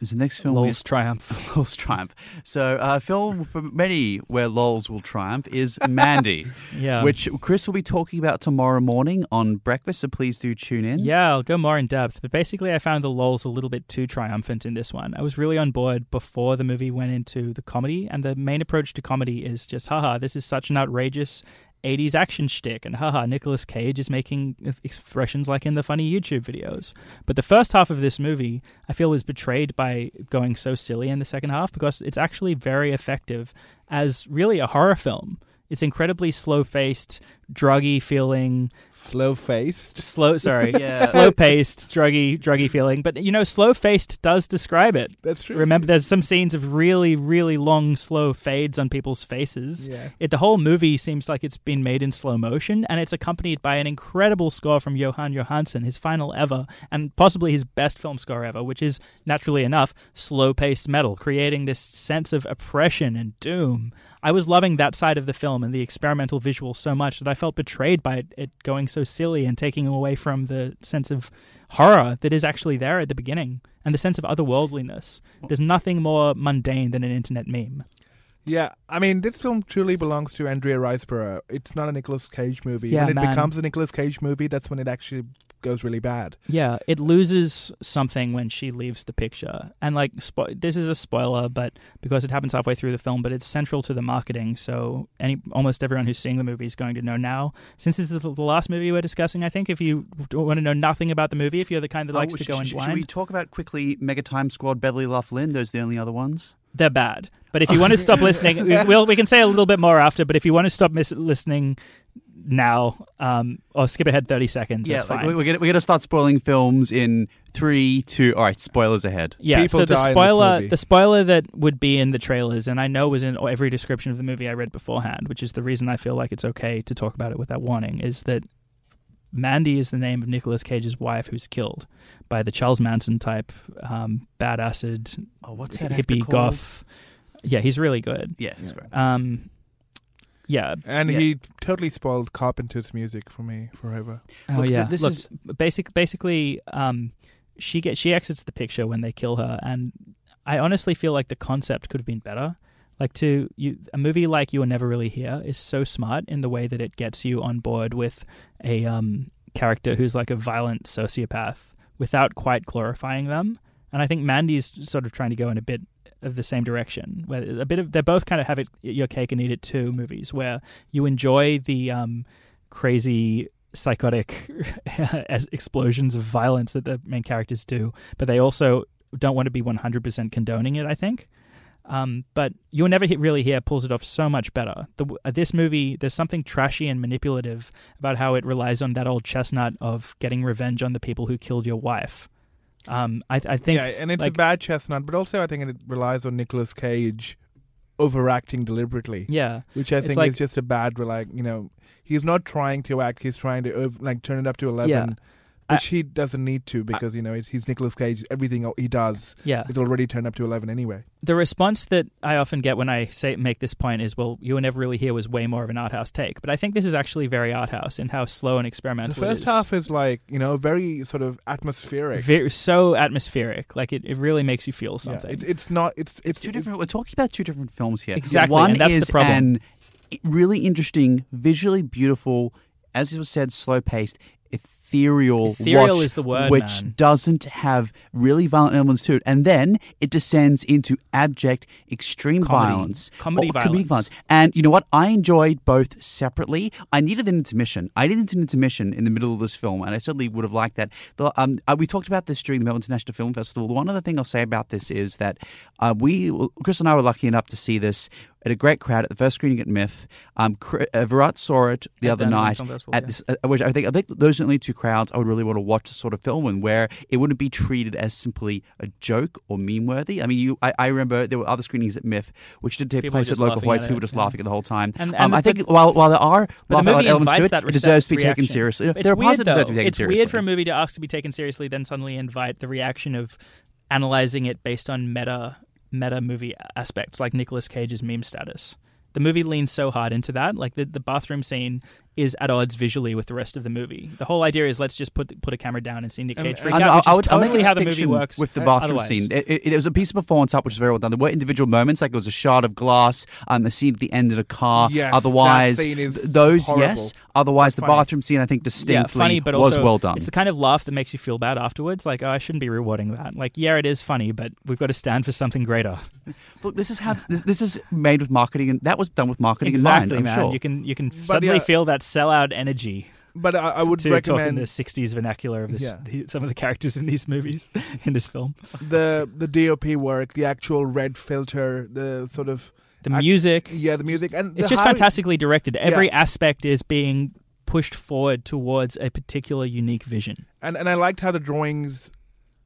Is the next film Lol's triumph. Lols triumph. So, a film for many where lols will triumph is Mandy, Yeah. which Chris will be talking about tomorrow morning on Breakfast. So please do tune in. Yeah, I'll go more in depth. But basically, I found the lols a little bit too triumphant in this one. I was really on board before the movie went into the comedy, and the main approach to comedy is just, haha, this is such an outrageous 80s action shtick, and haha, Nicolas Cage is making expressions like in the funny YouTube videos. But the first half of this movie, I feel, is betrayed by going so silly in the second half because it's actually very effective as really a horror film. It's incredibly slow faced, druggy feeling, Slow faced. slow sorry Yeah. slow paced druggy druggy feeling but you know slow faced does describe it That's true. remember there's some scenes of really really long slow fades on people's faces Yeah. it the whole movie seems like it's been made in slow motion and it's accompanied by an incredible score from Jóhann Jóhannsson his final ever and possibly his best film score ever which is naturally enough slow paced metal creating this sense of oppression and doom I was loving that side of the film and the experimental visual so much that I felt betrayed by it, it going so silly and taking away from the sense of horror that is actually there at the beginning and the sense of otherworldliness. There's nothing more mundane than an internet meme. Yeah, I mean, this film truly belongs to Andrea Riseborough. It's not a Nicolas Cage movie. Yeah, when it man. becomes a Nicolas Cage movie, that's when it actually goes really bad. Yeah, it loses something when she leaves the picture. And like spo- this is a spoiler, but because it happens halfway through the film, but it's central to the marketing, so any almost everyone who's seeing the movie is going to know now. Since this is the the last movie we're discussing, I think if you want to know nothing about the movie, if you're the kind that Oh, likes to sh- go in sh- blind, Should we talk about quickly Mega Time Squad, Beverly Loughlin? Those are the only other ones. they're bad. But if you want to stop listening, we, we'll, we can say a little bit more after. But if you want to stop mis- listening now, um, or skip ahead thirty seconds, yeah, that's like, fine. we're gonna we're gonna start spoiling films in three, two. All right, spoilers ahead. Yeah, People so the in this spoiler, movie. the spoiler that would be in the trailers, and I know was in every description of the movie I read beforehand, which is the reason I feel like it's okay to talk about it with that warning, is that Mandy is the name of Nicolas Cage's wife who's killed by the Charles Manson type, um, bad acid, Oh, what's that actor hippie goth. Yeah, he's really good. Yeah, that's great. Um, yeah, And yeah. he totally spoiled Carpenter's music for me forever. Oh Look, yeah. th- this Look, is- basic basically um she get she exits the picture when they kill her and I honestly feel like the concept could have been better. Like to you a movie like You Were Never Really Here is so smart in the way that it gets you on board with a um character who's like a violent sociopath without quite glorifying them. And I think Mandy's sort of trying to go in a bit of the same direction. Where a bit of they both kind of have it your cake and eat it too movies where you enjoy the um crazy psychotic explosions of violence that the main characters do, but they also don't want to be 100% condoning it, I think. Um, but you'll never really hear pulls it off so much better. The, uh, this movie, there's something trashy and manipulative about how it relies on that old chestnut of getting revenge on the people who killed your wife. Um, I, I think, yeah, and it's like- a bad chestnut, but also I think it relies on Nicolas Cage overacting deliberately, yeah, which I think like- is just a bad, like you know, he's not trying to act; he's trying to over, like turn it up to eleven, Yeah. Which he doesn't need to because you know it's, he's Nicolas Cage. Everything he does yeah. is already turned up to eleven anyway. the response that I often get when I say make this point is, "Well, you were never really here" was way more of an art house take, but I think this is actually very art house in how slow and experimental. The first is. half is like you know very sort of atmospheric. very, so atmospheric, like it, it really makes you feel Yeah, something. it's it's not it's It's it's two different. We're talking about two different films here. Exactly, One and that's the is problem. an really interesting, visually beautiful, as it was said, slow paced, ethereal. Ethereal watch, is the word, which man. doesn't have really violent elements to it, and then it descends into abject, extreme Comedy. violence, Comedy or violence. violence. And you know what? I enjoyed both separately. I needed an intermission. I needed an intermission in the middle of this film, and I certainly would have liked that. The, um, uh, we talked about this during the Melbourne International Film Festival. The one other thing I'll say about this is that uh, we, Chris and I, were lucky enough to see this at a great crowd at the first screening at MIFF. Um, uh, Virat saw it the At other night Festival, at yeah. this, uh, which I think I think those are the only two crowds I would really want to watch this sort of film in, where it wouldn't be treated as simply a joke or meme worthy. I mean, you, I, I remember there were other screenings at MIFF which did take People place at local whites. at People just yeah. laughing at the whole time. And- um, and I the- think while while there are But the laugh out elements to it, that it deserves to be taken seriously. It's there are weird, though. to be taken It's seriously. weird for a movie to ask to be taken seriously, then suddenly invite the reaction of analyzing it based on meta meta movie aspects, like Nicolas Cage's meme status. The movie leans so hard into that. Like the, the bathroom scene is at odds visually with the rest of the movie. The whole idea is let's just put put a camera down and see Nick And- Cage and- freak I, out, know, which I is would I'll make totally a how the movie works with the bathroom otherwise. scene. It, it, it was a piece of performance up, which is very well done. There were individual moments, like it was a shot of glass, um, a scene at the end of a car. Yes, Otherwise, that scene is th- those horrible. yes. Otherwise, the Funny. bathroom scene, I think, distinctly yeah, funny, but was also well done. It's the kind of laugh that makes you feel bad afterwards. Like, oh, I shouldn't be rewarding that. Like, yeah, it is funny, but we've got to stand for something greater. Look, this is how this, this is made with marketing, and that was done with marketing exactly, in mind. I'm man. sure. You can you can suddenly yeah. feel that sellout energy But I, I would to talk in recommend the '60s vernacular of this. Yeah. the- some of the characters in these movies, in this film. the the DOP work, the actual red filter, the sort of The Ac- music, yeah, the music, and it's just fantastically directed. Every Yeah. aspect is being pushed forward towards a particular unique vision. And and I liked how the drawings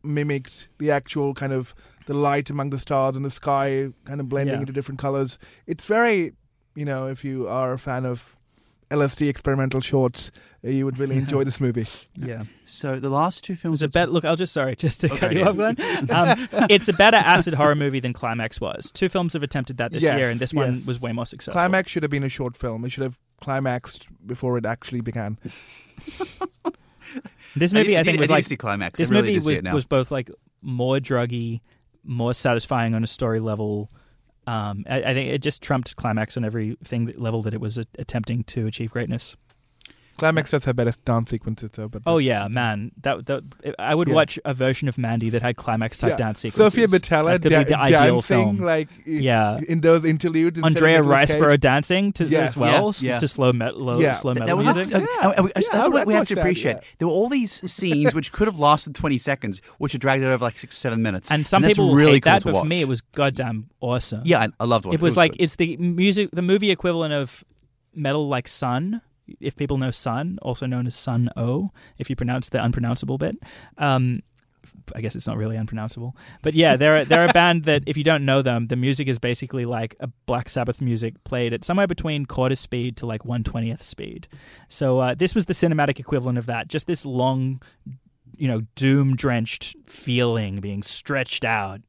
mimicked the actual kind of the light among the stars and the sky, kind of blending Yeah. into different colors. It's very, you know, if you are a fan of LSD experimental shorts, uh, you would really enjoy this movie. Yeah. so the last two films. was a that- bet. Look, I'll just sorry, just to Okay, cut you yeah. off, Glenn. Um, it's a better acid horror movie than Climax was. Two films have attempted that this Yes, year, and this one was way more successful. Climax should have been a short film. It should have climaxed before it actually began. This movie, I, did- think, was did like see climax. this I really movie did see was it now. was both like more druggy, more satisfying on a story level. Um, I, I think it just trumped Climax on everything that level that it was a- attempting to achieve greatness. Climax does have better dance sequences though. But Oh yeah, man, that, that I would Yeah. watch a version of Mandy that had climax type Yeah. dance sequences. Sofia Boutella That could be da- the ideal dancing film. like Yeah. in those interludes. Andrea Nicolas Riseborough dancing to Yes. as well, Yeah, yeah. to slow metal, Yeah. slow metal that was music. a- Yeah. uh, uh, uh, Yeah, that's I what we have to watch that, appreciate. yeah. There were all these scenes which could have lasted 20 seconds, which are dragged out over like six, seven minutes. and some that's people really hate cool that, but watch. for me, it was goddamn awesome. yeah, I, I loved watching it was like good. it's the music, the movie equivalent of metal like Sunn. If people know Sunn, also known as Sunn O))), if you pronounce the unpronounceable bit. Um, I guess it's not really unpronounceable, but yeah, they're they're a band that if you don't know them, the music is basically like a Black Sabbath music played at somewhere between quarter speed to like one twentieth speed. So uh, this was the cinematic equivalent of that. Just this long, you know, doom drenched feeling being stretched out,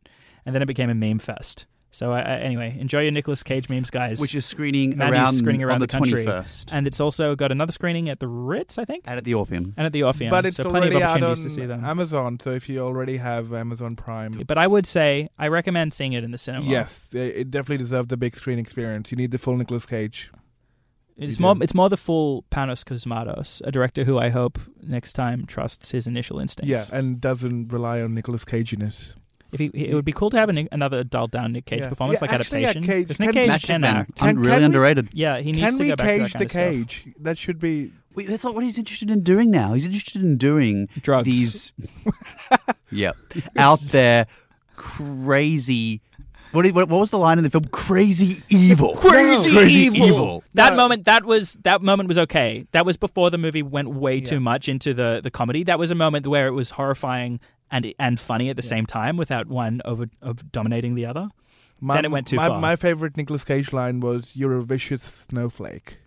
and then it became a meme fest. So uh, anyway, enjoy your Nicolas Cage memes, guys. which is screening Mandy's around, screening around on the the, country. 21st and it's also got another screening at the Ritz, I think, and at the Orpheum. and at the Orpheum. But it's so plenty of already out opportunities on to see them. Amazon. So if you already have Amazon Prime, but I would say I recommend seeing it in the cinema. yes, it it definitely deserves the big screen experience. You need the full Nicolas Cage. it's You more do. it's more the full Panos Cosmatos, a director who I hope next time trusts his initial instincts. Yeah, and doesn't rely on Nicolas Caginess. If he, it would be cool to have an, another dulled down Nick Cage Yeah. performance, Yeah, like actually, yeah, adaptation. Cage- Because Nick can- Cage That should uh, can have been act. Can- really can we- underrated. Yeah, he needs Can to we go back to cage that kind the of stuff. cage? That should be. Wait, that's not what he's interested in doing now. He's interested in doing Drugs. these, yeah, out there crazy. What, what what was the line in the film? Crazy evil. Crazy evil. That No. moment, that was that moment was okay. That was before the movie went way Yeah. too much into the the comedy. That was a moment where it was horrifying and and funny at the same time, without one over, over dominating the other. My, Then it went too my, far. My favorite Nicolas Cage line was "You're a vicious snowflake."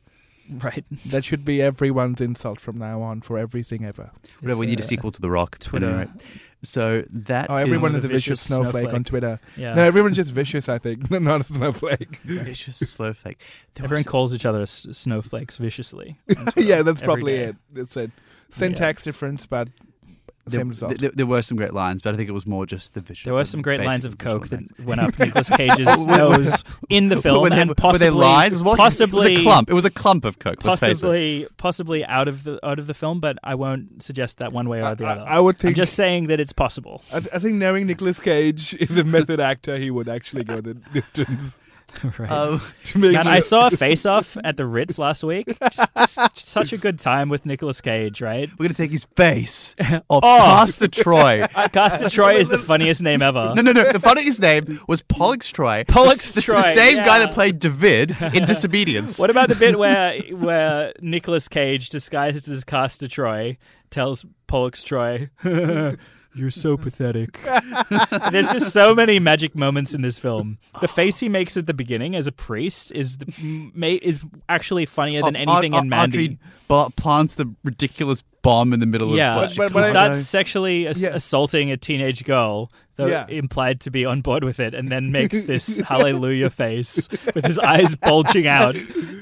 Right. That should be everyone's insult from now on for everything ever. Whatever, we need a uh, sequel to The Rock. Twitter. Anyway, so that Oh, everyone is is, a a vicious, vicious snowflake, snowflake. on Twitter. Yeah. No, everyone's just vicious. I think, not a snowflake. vicious slow fake. There Everyone was- calls each other s- snowflakes viciously. yeah, that's Every probably day. it. That's it. Syntax difference, but there, there, there were some great lines, but I think it was more just the visual. There were some great lines of coke things. that went up Nicolas Cage's nose in the film, Were there- and were possibly, there lines? Well, possibly, it was a clump. It was a clump of coke. Let's face it. possibly, possibly out of the out of the film. But I won't suggest that one way or the I- other. I would I'm think. just saying that it's possible. I, I think knowing Nicolas Cage is a method actor, he would actually go the distance right. Oh, to make. Man, sure- I saw a Face Off at the Ritz last week. Just, just, just such a good time with Nicolas Cage, right? we're gonna take his face off Oh. Castor Troy. Uh, Castor Troy is the funniest name ever. No, no, no. The funniest name was Pollux Troy. Pollux the, the, Troy, the same guy that played David in Disobedience. What about the bit where where Nicolas Cage, disguises as Castor Troy, tells Pollux Troy, "You're so pathetic." There's just so many magic moments in this film. The face he makes at the beginning as a priest is the, is actually funnier than anything Ar- in Ar- Mandy. Audrey plants the ridiculous bomb in the middle Yeah, of But- what but- but he I- starts sexually ass- Yeah. assaulting a teenage girl, though Yeah. implied to be on board with it, and then makes this hallelujah face with his eyes bulging out.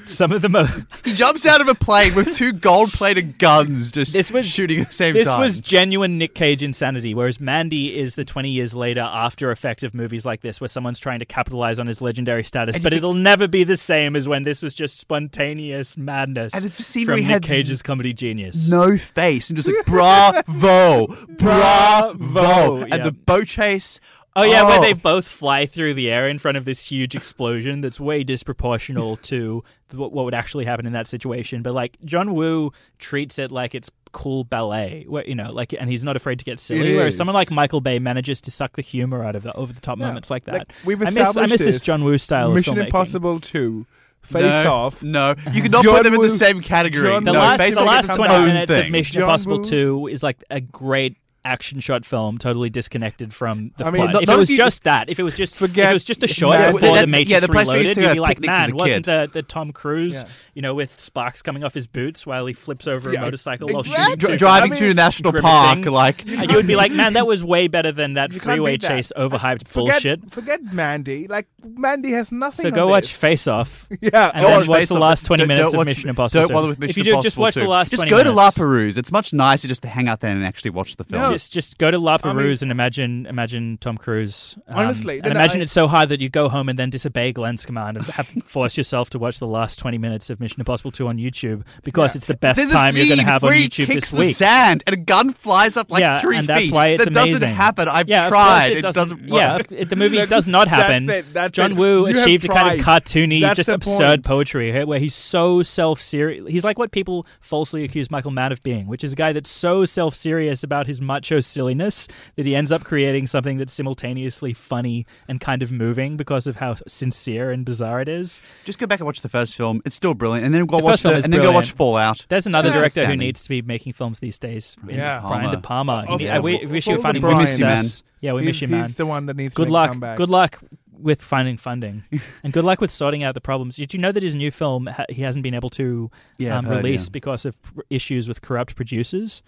Some of the most. He jumps out of a plane with two gold-plated guns, just This was- shooting at the same This time. This was genuine Nick Cage insanity, whereas Mandy is the 20 years later after effect of movies like this, where someone's trying to capitalize on his legendary status. And But it'll never be the same as when this was just spontaneous madness And the scene from where Nick had Cage's comedy genius. no face and just like bravo, bravo, Bravo, and yeah. the boat chase. Oh yeah, where Oh. they both fly through the air in front of this huge explosion that's way disproportional to what what would actually happen in that situation. But like John Woo treats it like it's cool ballet, where you know, like, and he's not afraid to get silly. It Whereas is. someone like Michael Bay manages to suck the humor out of the over the top Yeah. moments like that. Like, we've I miss I miss this this. John Woo style Mission of filmmaking. Impossible 2, Face no, Off. No, you cannot John put them in Woo- the same category. John The no, last, Face the Off last its twenty own minutes of. Mission John Impossible Woo- Two is like a great action shot film, totally disconnected from the I mean, plot. not- if not it was you- just that, if it was just Forget if it was just a shot Mad before Max. the Matrix Yeah, the place Reloaded, you'd be like, man, wasn't the, the Tom Cruise, Yeah. you know, with sparks coming off his boots while he flips over Yeah, a motorcycle while shooting Dri- driving I through mean, the national grimacing. park, like and you would be like, man, that was way better than that freeway that. chase overhyped Forget, bullshit. Forget Mandy. Like, Mandy has nothing So on go this. watch Face Off. Yeah. and then watch watch the last 20 minutes of Mission Impossible Don't bother with Mission if you do, just watch the last Just go to La. Perouse. It's much nicer just to hang out there and actually watch the film. Just, just go to La I mean- Perouse and imagine, imagine Tom Cruise. um, Honestly, and imagine I- it's so hard that you go home and then disobey Glenn's command and have force yourself to watch the last twenty minutes of Mission Impossible Two on YouTube because Yeah. it's the best There's time you're going to have on YouTube kicks this week. the sand and a gun flies up like yeah, three and that's feet. why it's that amazing. doesn't happen. I've yeah, tried. It doesn't. doesn't yeah, work. if- the movie does not that's happen. it, that's John. Woo achieved a kind of cartoony, That's just absurd point. poetry here, where he's so self-serious. He's like what people falsely accuse Michael Mann of being, which is a guy that's so self-serious about his macho silliness that he ends up creating something that's simultaneously funny and kind of moving because of how sincere and bizarre it is. Just go back and watch the first film. It's still brilliant, and then go The watch the, is and then go watch. Fallout. There's another Yeah. director who needs to be making films these days. in Yeah. Brian De Palma. Of- He- of- we wish you of finding the more Brian. miss you, man. Yeah, we he's, miss you, man. He's the one that needs Good to make luck. comeback. Good luck with finding funding, and good luck with sorting out the problems. Did you know that his new film he hasn't been able to Yeah, um, heard, release yeah. because of issues with corrupt producers?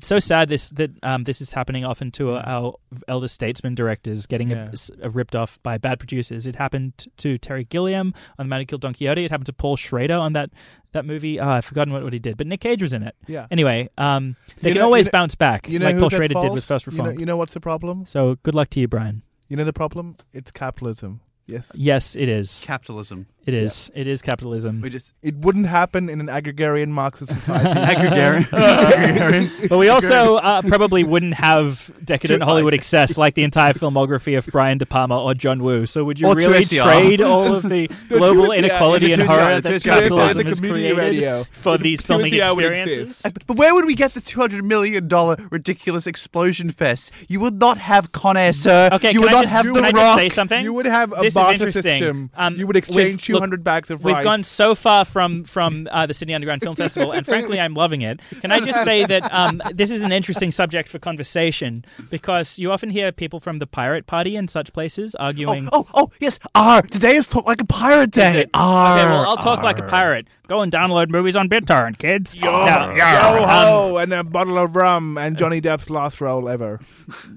It's so sad this that um, this is happening often to our elder statesman directors getting Yeah. a, a ripped off by bad producers. It happened to Terry Gilliam on The Man Who Killed Don Quixote. It happened to Paul Schrader on that that movie. Ah, I've forgotten what, what he did, but Nick Cage was in it. Yeah. Anyway, um, they You can know- always you know- bounce back, You know like Paul Schrader did with First You know, you know what's the problem? so good luck to you, Brian. You know the problem? It's capitalism. Yes. Yes, it is. Capitalism. It is. It is capitalism. We just It wouldn't happen in an agrarian Marxist society. Agrarian. But we also uh, probably wouldn't have decadent Hollywood excess like the entire filmography of Brian De Palma or John Woo. So would you Or really Tuessia. trade all of the global Tuessia, inequality yeah, and Tuessia, horror the that Tuessia capitalism would has community created radio. for these filming Tuessia would experiences? exist. But where would we get the two hundred million dollar ridiculous explosion fest? You would not have Con Air, sir. Okay, you can would I not just, have can the I Rock. just say something? You would have a This is barter interesting. system. Um, you would we've- exchange look, 200 bags of We've rice. gone so far from from uh, the Sydney Underground Film Festival, and frankly, I'm loving it. Can I just say that um, this is an interesting subject for conversation because you often hear people from the Pirate Party and such places arguing. Oh, oh, oh, yes. R. Today is talk like a pirate day. it? R. Okay, well, I'll talk like a pirate. Go and download movies on BitTorrent, kids. Yo, Yeah, yo yeah, um, and a bottle of rum, and Johnny Depp's last role ever.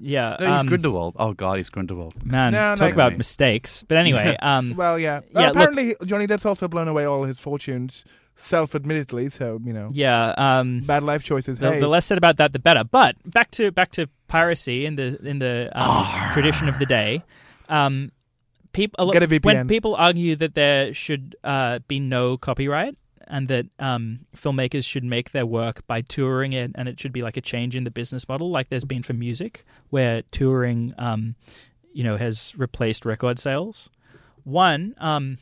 yeah. No, he's um, Grindelwald. Oh God, he's Grindelwald. Man, No, talk no. about mistakes. But anyway, um, Well, yeah. Yeah, look- apparently, Johnny Depp's also blown away all his fortunes, self-admittedly. So you know, yeah. Um, bad life choices. the, hey, the less said about that, the better. But back to back to piracy in the in the um, tradition of the day. Um, people Get a VPN. when people argue that there should uh, be no copyright and that um, filmmakers should make their work by touring it, and it should be like a change in the business model, like there's been for music, where touring, um, you know, has replaced record sales. One, um,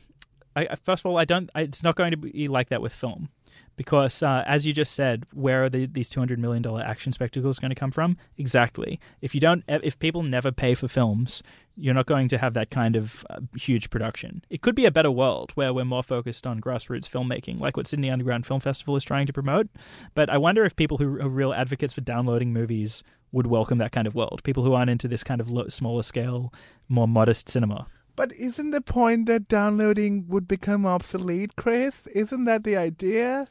I, first of all, I don't. I, it's not going to be like that with film, because uh, as you just said, where are the, these two hundred million dollar action spectacles going to come from? Exactly. If you don't, if people never pay for films, you're not going to have that kind of uh, huge production. It could be a better world where we're more focused on grassroots filmmaking, like what Sydney Underground Film Festival is trying to promote. But I wonder if people who are real advocates for downloading movies would welcome that kind of world. People who aren't into this kind of smaller scale, more modest cinema. But isn't the point that downloading would become obsolete, Chris? Isn't that the idea?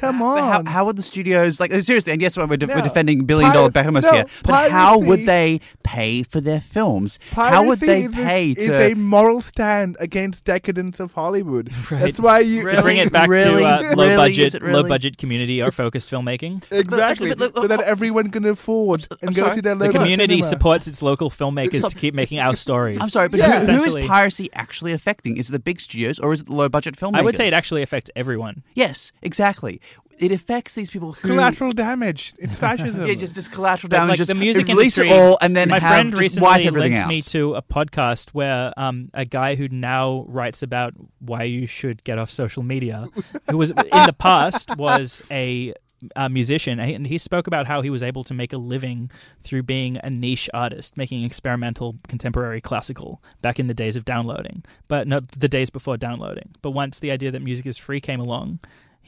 Come on. How, how would the studios like seriously? And yes, we're, de- we're defending billion dollar Pir- behemoths no, here. But how would they pay for their films? how would Piracy they is, pay is to? a moral stand against decadence of Hollywood. Right. That's why you Really? Bring it back Really? to uh, Really? low Is budget, it low budget community or focused filmmaking. exactly but look- so that everyone can afford and I'm go sorry. to their The local community cinema. supports its local filmmakers to keep making our stories. I'm sorry, but Yeah. who, who is piracy actually affecting? Is it the big studios or is it the low budget filmmakers? I would say it actually affects everyone. Yes, exactly. It affects these people who collateral damage. It's fascism. Yeah, just, just collateral But, damage. like just the music release industry, it all and then my have friend recently wipe everything linked out. me to a podcast where um, a guy who now writes about why you should get off social media, who was in the past was a, a musician, and he spoke about how he was able to make a living through being a niche artist, making experimental contemporary classical back in the days of downloading, but not the days before downloading. But once the idea that music is free came along,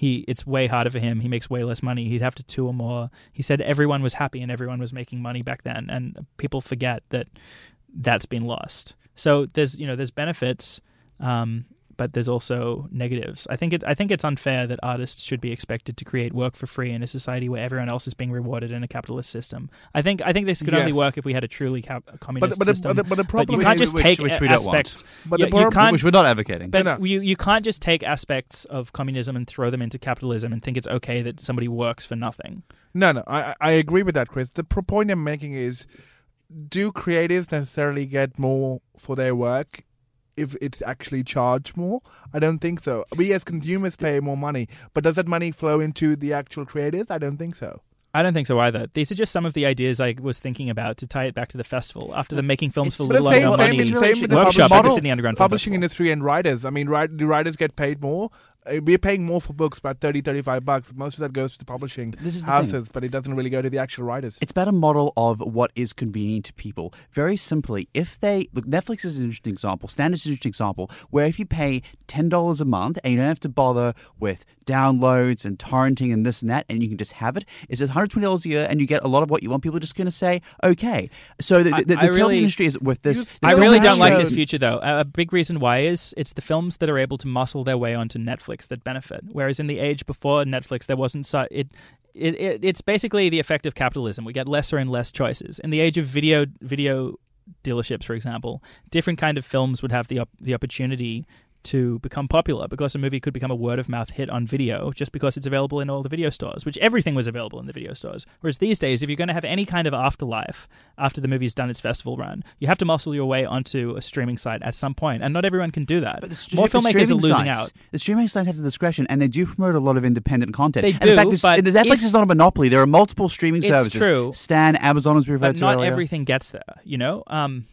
he it's way harder for him. He makes way less money. He'd have to tour more. He said everyone was happy and everyone was making money back then, and people forget that that's been lost. So there's you know there's benefits, um, but there's also negatives. I think it I think it's unfair that artists should be expected to create work for free in a society where everyone else is being rewarded in a capitalist system. I think I think this could only work if we had a truly cap- communist but, but, the, system. but, the, but the problem you can't is, just which- take which we don't want. aspects. But you, the you prob- can't which we're not advocating. but No, no. you you can't just take aspects of communism and throw them into capitalism and think it's okay that somebody works for nothing. No, no, I, I I agree with that, Chris. The point I'm making is, do creatives necessarily get more for their work if it's actually charged more? I don't think so. We as consumers pay more money, but does that money flow into the actual creators? I don't think so. I don't think so either. These are just some of the ideas I was thinking about to tie it back to the festival. After the making films It's- for But little or same, no same, money with- same with the workshop publishing, at the model, Sydney Underground Film publishing Festival. industry and writers. I mean, write, the writers get paid more. Uh, We're paying more for books, about 30, 35 bucks. Most of that goes to the publishing This is the thing. houses, but it doesn't really go to the actual writers. It's about a model of what is convenient to people. Very simply, if they look, Netflix is an interesting example. Standard is an interesting example where if you pay ten dollars a month and you don't have to bother with downloads and torrenting and this and that, and you can just have it, it's one hundred twenty dollars a year, and you get a lot of what you want. People are just going to say, okay. So the, the, I- the, I television really- industry is with this. I really don't like this future, though. A a big reason why is it's the films that are able to muscle their way onto Netflix that benefit. Whereas in the age before Netflix, there wasn't su- it. It, it it's basically the effect of capitalism. We get lesser and less choices. In the age of video video dealerships, for example, different kind of films would have the op- the opportunity to become popular because a movie could become a word of mouth hit on video just because it's available in all the video stores, which everything was available in the video stores. Whereas these days, if you're going to have any kind of afterlife after the movie's done its festival run, you have to muscle your way onto a streaming site at some point, and not everyone can do that. But the, More the filmmakers are losing sites, out. The streaming sites have the discretion, and they do promote a lot of independent content. They and do, in fact, this, Netflix if- is not a monopoly. There are multiple streaming services. true. Stan, Amazon, as we referred but to not earlier. everything gets there. You know, um,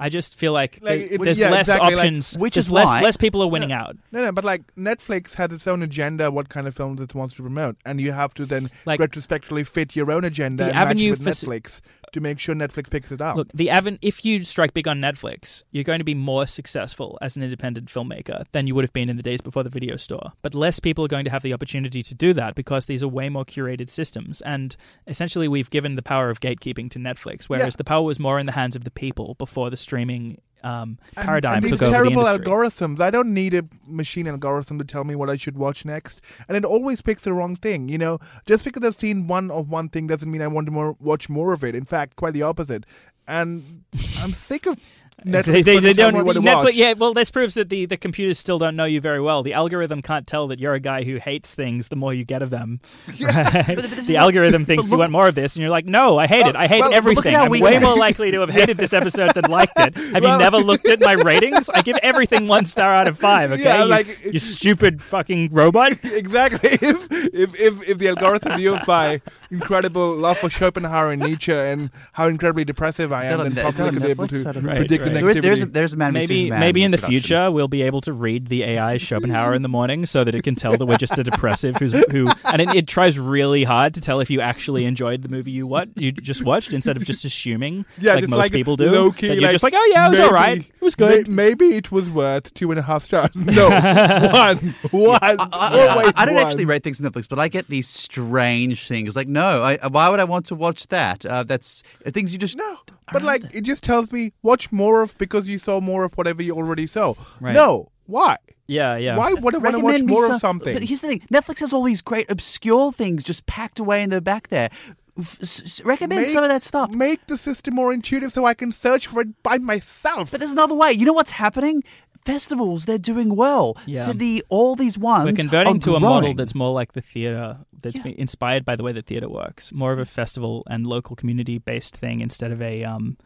I just feel like, Like, there- it- there's yeah, less exactly, like- options. Which is less why- less people are winning out. No, no, but like Netflix has its own agenda, what kind of films it wants to promote, and you have to then Like- retrospectively fit your own agenda The and match avenue it with for s- Netflix to make sure Netflix picks it up. Look, the aven- if you strike big on Netflix, you're going to be more successful as an independent filmmaker than you would have been in the days before the video store. But less people are going to have the opportunity to do that because these are way more curated systems. And essentially, we've given the power of gatekeeping to Netflix, whereas Yeah. the power was more in the hands of the people before the streaming um, paradigm and these took over the terrible industry. algorithms. I don't need a machine algorithm to tell me what I should watch next, and it always picks the wrong thing. You know, just because I've seen one of one thing doesn't mean I want to more, watch more of it. In fact, quite the opposite. And I'm sick of Netflix. they, they, they don't what Netflix, watch. yeah well this proves that the, the computers still don't know you very well the algorithm can't tell that you're a guy who hates things the more you get of them Right? but this is the not- algorithm thinks but you want more of this and you're like no i hate it i hate well, but look at everything how i'm we- way more likely to have hated this episode than liked it have Well- you never looked at my ratings i give everything one star out of five okay Yeah, you, like- you stupid fucking robot exactly. If, if if if the algorithm used by incredible love for Schopenhauer and Nietzsche and how incredibly depressive I Is am, then Net- probably on could be able to. Right, predict right. the There is, negativity. there's, a, there's a man maybe sees man maybe in the production. future we'll be able to read the AI Schopenhauer in the morning so that it can tell that we're just a depressive who's who and it, it tries really hard to tell if you actually enjoyed the movie you what you just watched instead of just assuming Yeah, like most like people do low-key, that you're like, just like oh yeah it was maybe- all right it was good May- maybe it was worth two and a half stars. No, one, one. I, I- always I don't one. actually rate things on Netflix, but I get these strange things. Like, no, I, why would I want to watch that? Uh, that's uh, things you just No, but like it just tells me watch more of because you saw more of whatever you already saw. Right. No, Why? Yeah, yeah. Why would I want to watch more some- of something? But here's the thing: Netflix has all these great obscure things just packed away in the back there. F- s- s- recommend Make- some of that stuff. Make the system more intuitive so I can search for it by myself. But there's another way. You know what's happening? Festivals, they're doing well. Yeah. So the all these ones We're converting are to a model that's more like the theater, that's Yeah. been inspired by the way that theater works. More of a festival and local community based thing instead of a um,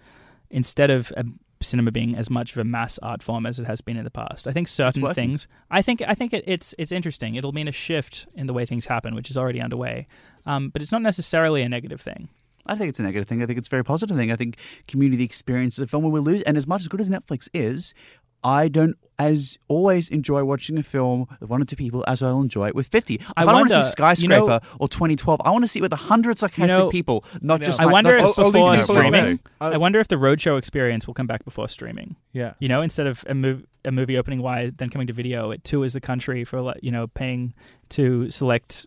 instead of a cinema being as much of a mass art form as it has been in the past. I think certain things. I think I think it, it's it's interesting. It'll mean a shift in the way things happen, which is already underway. Um, but it's not necessarily a negative thing. I think it's a negative thing. I think it's a very positive thing. I think community experiences a film where we lose. And as much as good as Netflix is, I don't as always enjoy watching a film with one or two people as I'll enjoy it with 50. If I, I don't want to see Skyscraper you know- or 2012. I want to see it with 100 sarcastic know- people, not You just I like- wonder not if just- only before people streaming, know. Uh, I wonder if the roadshow experience will come back before streaming. yeah. You know, instead of a, mov- a movie opening wide, then coming to video, it tours the country for like you know paying to select s-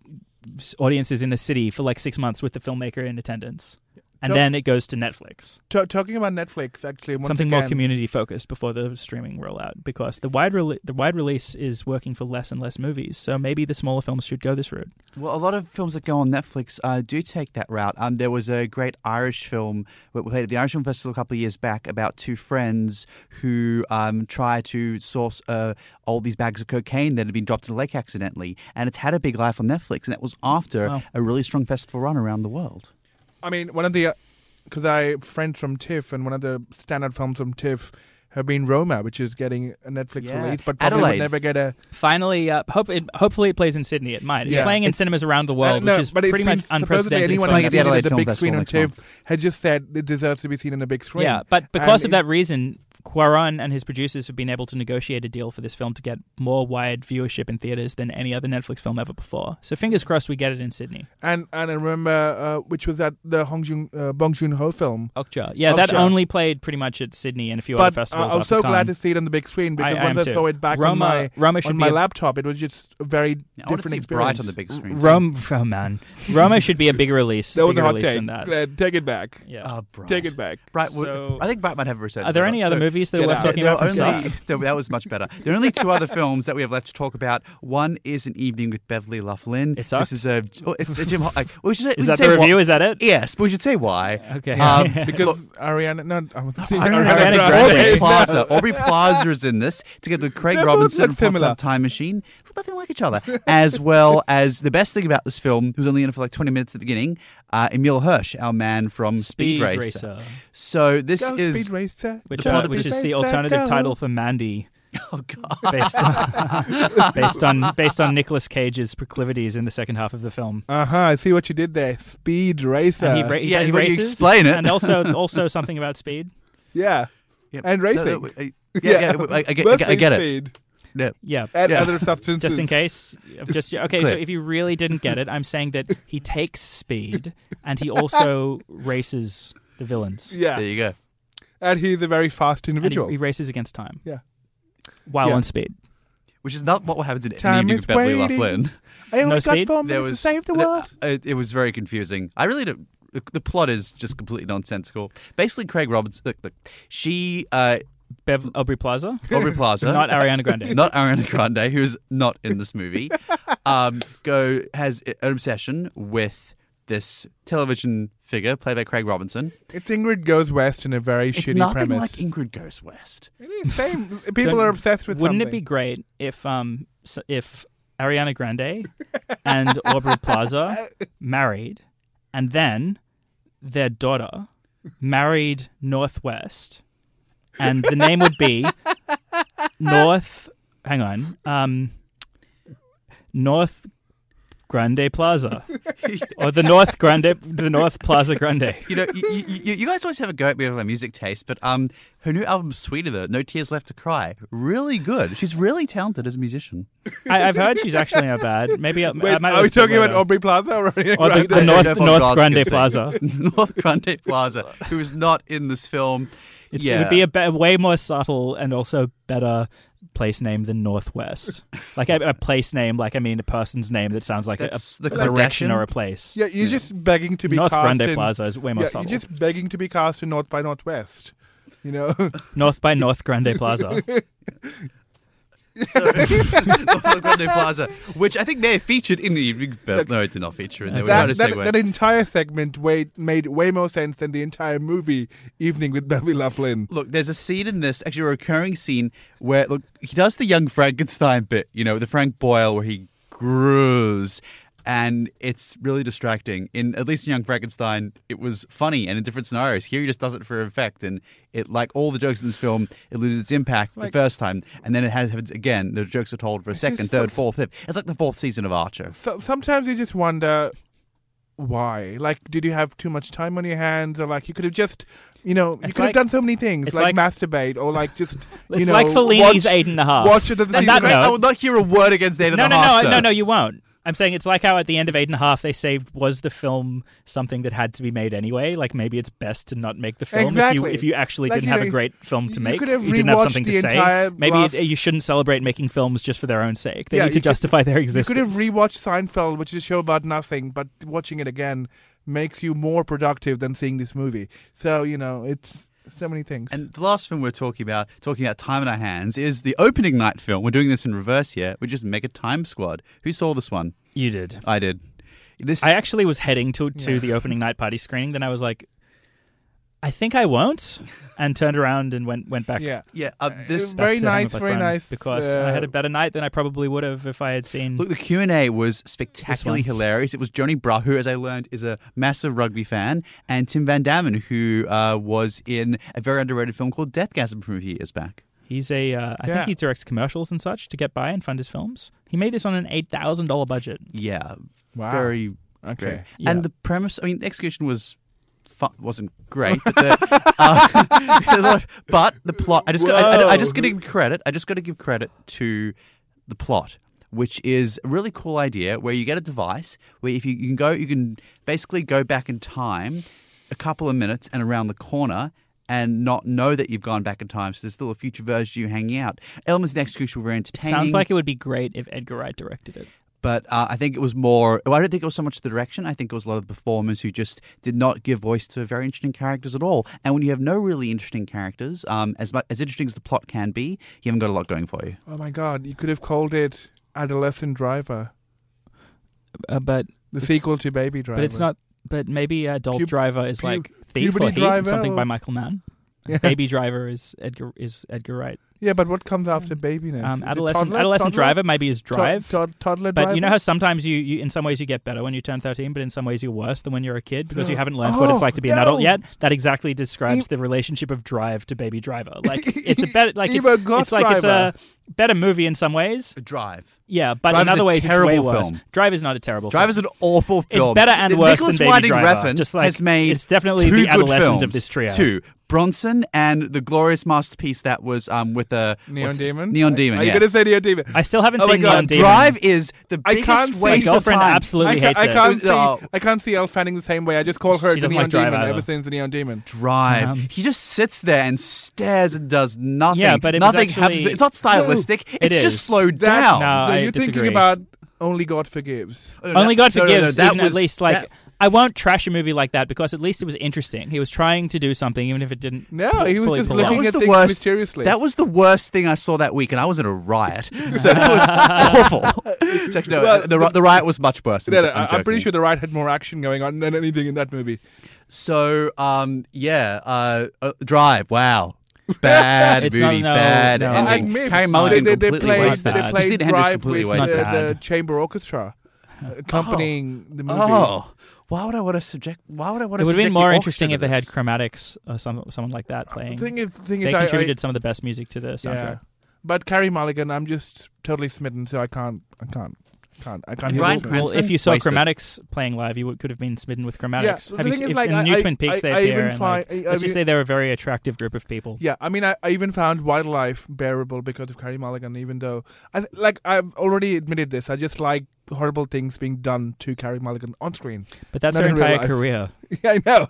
audiences in a city for like six months with the filmmaker in attendance, and So- then it goes to Netflix. Ta- talking about Netflix, actually, once Something more again- community focused before the streaming rollout, because the wide rele- the wide release is working for less and less movies. So maybe the smaller films should go this route. Well, a lot of films that go on Netflix uh, do take that route. Um, there was a great Irish film that we played at the Irish Film Festival a couple of years back about two friends who um, try to source uh, all these bags of cocaine that had been dropped in a lake accidentally, and it's had a big life on Netflix, and that was after Wow. a really strong festival run around the world. I mean, one of the because I friends from TIFF and one of the standard films from TIFF have been Roma, which is getting a Netflix Yeah. release, but probably Adelaide. would never get a. Finally, uh, hope it, hopefully it plays in Sydney. It might. It's Yeah. playing in It's- cinemas around the world, Uh, no, which is but pretty much unprecedented. Anyone playing at the Adelaide the Film big Festival screen on. TIFF had just said it deserves to be seen in a big screen. Yeah, but because And of it- that reason, Cuarón and his producers have been able to negotiate a deal for this film to get more wide viewership in theaters than any other Netflix film ever before. So fingers crossed we get it in Sydney. And and I remember uh, which was that the Hong Joon uh, Bong Joon Ho film. Okja. Yeah, that only played pretty much at Sydney and a few other But uh, festivals. I was after so glad to see it on the big screen because I- I once am I saw it back Roma, on my Roma on my a, laptop, it was just a very I different see experience. Bright on the big screen. Rome. Oh man, Roma should be a bigger release. That was a hot release take. than that. Glenn, take it back. Yeah. Oh, Take it back. Bright. So- I think Bright might have a research. Are there any other movies that get we're out. talking There about only, that was much better. There are only two other films that we have left to talk about. One is an evening with Beverly Luff Linn. It sucked? This is a. Oh, it's a Jim. Ho- like, we should, we Is should that say the why- review? Is that it? Yes, but we should say why. Okay. Um, Because Ariana, no, I was thinking Ariana Ariana Grande. Grande. Aubrey Plaza. Aubrey Plaza is in this together with Craig Robinson look from Hot Time Machine. Look nothing like each other. As well as the best thing about this film, who's only in it for like 20 minutes at the beginning, uh, Emile Hirsch, our man from Speed, Speed Racer. Racer, So this Go is. Speed Racer. which, The uh, plot which is the alternative go. title for Mandy. Oh god. based on based on based on Nicolas Cage's proclivities in the second half of the film. Uh huh. I see what you did there. Speed Racer. And he, ra- yeah, does- he when you races, explain it. and also also something about speed. yeah. Yep. And No, racing. no, I- yeah, yeah, I, I, get, I, get- I get it. Speed. Yeah. Yeah, And Yeah. other substances. just in case. Just okay. clear. So if you really didn't get it, I'm saying that he takes speed and he also races the villains. Yeah. There you go. And he's a very fast And he, individual. he races against time. Yeah. While Yeah. on speed. Which is not what happens in Time any evening is with Beverly waiting. Luff Linn. I only No got speed? four There minutes was to save the world. It, it was very confusing. I really don't. The, the plot is just completely nonsensical. Basically, Craig Roberts. Look, look, she, uh, Bev Aubrey Plaza, Aubrey Plaza, not Ariana Grande. not Ariana Grande, who's not in this movie, um, go has an obsession with this television figure played by Craig Robinson. It's Ingrid Goes West in a very It's shitty nothing premise. like Ingrid Goes West. it is same. People Don't- are obsessed with Wouldn't something. it be great if um s- if Ariana Grande and Aubrey Plaza married, and then their daughter married Northwest, and the name would be North. Hang on, um, North Grande Plaza, or the North Grande, the North Plaza Grande. You know, you, you, you you guys always have a go at me with my music taste, but um, her new album, Sweeter, though, No Tears Left to Cry, really good. She's really talented as a musician. I, I've heard she's actually not bad. Maybe I, I might are we talking about later. Aubrey Plaza or Ariana Or the, Grande? the North, don't know if North Grande. Plaza. North Grande Plaza, who is not in this film. It's, yeah. It would be a be- way more subtle and also better place name than Northwest. like a, a place name, like I mean a person's name that sounds like a, That's a the direction Kardashian. or a place. Yeah, you're just begging to be North cast Grande in, Plaza is way more Yeah, subtle. you're just begging to be cast in North by Northwest. You know, North by North Grande Plaza. So, Grande Plaza, which I think may have featured in the evening, but no, it did not feature in there. that, that, that entire segment way, made way more sense than the entire movie Evening with Beverly Luff Linn. Look, there's a scene in this, actually a recurring scene where look he does the young Frankenstein bit, you know, the Frank Boyle where he grows, and it's really distracting. In at least in Young Frankenstein, it was funny and in different scenarios. Here he just does it for effect, and it like all the jokes in this film, it loses its impact Like- the first time, and then it has happens again. The jokes are told for a second, third, so- fourth, fifth. It's like the fourth season of Archer. So, sometimes you just wonder why. Like, did you have too much time on your hands, or like you could have just, you know, you It's could like- have done so many things, like, like- masturbate, or like just, you It's know, like Fellini's watch, eight and a half. watch it at the On season. that Great, note- I would not hear a word against Eight and no, a no, Half, no, sir. no, no, you won't. I'm saying it's like how at the end of Eight and a Half they saved was the film something that had to be made anyway. Like maybe it's best to not make the film if you if you actually Like, didn't you have know, a great film to you make. could have you didn't have something to say. Maybe it, you shouldn't celebrate making films just for their own sake. They Yeah, need you to could- justify their You existence. could have rewatched Seinfeld, which is a show about nothing, but watching it again makes you more productive than seeing this movie. So you know, it's so many things. And the last film we're talking about, talking about time in our hands, is the opening night film. We're doing this in reverse here. We just make a time squad. Who saw this one? you did. I did. This I actually was heading to to Yeah. the opening night party screening. Then I was like, I think I won't, and turned around and went went back. yeah, yeah, uh, this back very to nice, very nice. Because uh, I had a better night than I probably would have if I had seen. Look, the Q and A was spectacularly hilarious. It was Jonny Brugh, who, as I learned, is a massive rugby fan, and Tim Van Dammen, who uh, was in a very underrated film called Deathgasm from a few years back. He's a, uh, I Yeah. think he directs commercials and such to get by and fund his films. He made this on an eight thousand dollar budget. Yeah, Wow. very okay. great. Yeah. And the premise, I mean, the execution was. Wasn't great, but the, uh, there's a lot- but the plot. I just, got, I, I, I just got to give credit. I just got to give credit to the plot, which is a really cool idea where you get a device where if you, you can go, you can basically go back in time a couple of minutes and around the corner and not know that you've gone back in time. So there's still a future version of you hanging out. Elements of the execution were entertaining. Sounds like it would be great if Edgar Wright directed it. But uh, I think it was more. Well, I don't think it was so much the direction. I think it was a lot of the performers who just did not give voice to very interesting characters at all. And when you have no really interesting characters, um, as much as interesting as the plot can be, you haven't got a lot going for you. Oh my God! You could have called it Adolescent Driver, Uh, but the sequel to Baby Driver. but it's not. But maybe Adult Pub- Driver is pub- like Thief or Puberty Heat, Driver something by Michael Mann. Yeah. Baby Driver is Edgar is Edgar Wright. Yeah, but what comes after babiness? Um, adolescent toddler? adolescent Toddler? driver maybe is drive. to- toddler But driver. you know how sometimes you, you, in some ways, you get better when you turn 13, but in some ways, you're worse than when you're a kid because you haven't learned what Oh, it's like to be an adult yet. That exactly describes E- the relationship of Drive to Baby Driver. Like it's a better, like it's, it's like it's a better movie in some ways. Drive. Yeah, but Drive in other a ways, it's way terrible worse. film. Drive is not a terrible. Drive film. is an awful film. It's better and worse Nicholas than Baby Winding Driver. Refn Just like has made it's definitely two the good adolescent films. of this trio. Two. Bronson and the glorious masterpiece that was um with the Neon Demon. Neon Demon. Are you yes. going to say Neon Demon? I still haven't Oh my seen God, Neon Demon. Drive is the I biggest can't see- My waste of girlfriend time. absolutely I, hates ca- I can't see. Oh. I can't see Elle Fanning the same way. I just call her She the Neon like Demon either. ever since the Neon Demon. Drive. Um, he just sits there and stares and does nothing. Yeah, but it was nothing happens. It's not stylistic. It it's is. just slowed That's- down. No, No, I you're disagree. thinking about Only God Forgives. No, no, Only that- God no, no, no, Forgives, that even at least like that- I won't trash a movie like that because at least it was interesting. He was trying to do something, even if it didn't. No, he was fully just pull looking off. was at the things worst. mysteriously. That was the worst thing I saw that week, and I was in a riot. So that was awful. It's actually, no, Well, the, ri- the riot was much worse. No, no, I'm, I- I'm pretty joking. sure the right had more action going on than anything in that movie. So, um, yeah, uh, uh, Drive. Wow. Bad It's not- no, bad no. ending. And Myths, Harry not- Mulligan they, they, they completely played, wasted. they bad. played Drive with the, the chamber orchestra accompanying oh. the movie. Oh, why would I want to subject? Why would I want It to? would have been more interesting if they had chromatics or some, someone like that uh, The playing. thing is, the thing They is, I- contributed I, some of the best music to the soundtrack. yeah. But Carey Mulligan, I'm just totally smitten, so I can't, I can't, can't, I can't. And hear Bryan this movie. Cranston? Well, if you saw Wasted. Chromatics playing live, you would, could have been smitten with Chromatics. the have you thing se- is, like, in I- New I- Twin Peaks, I- they I appear, even and find- like, I- I let's just say they're a very attractive group of people. Yeah, I mean, I, I even found Wildlife bearable because of Carey Mulligan. Even though, I like, I've already admitted this. I just like horrible things being done to Carey Mulligan on screen. But that's Not her entire career. Yeah, I know.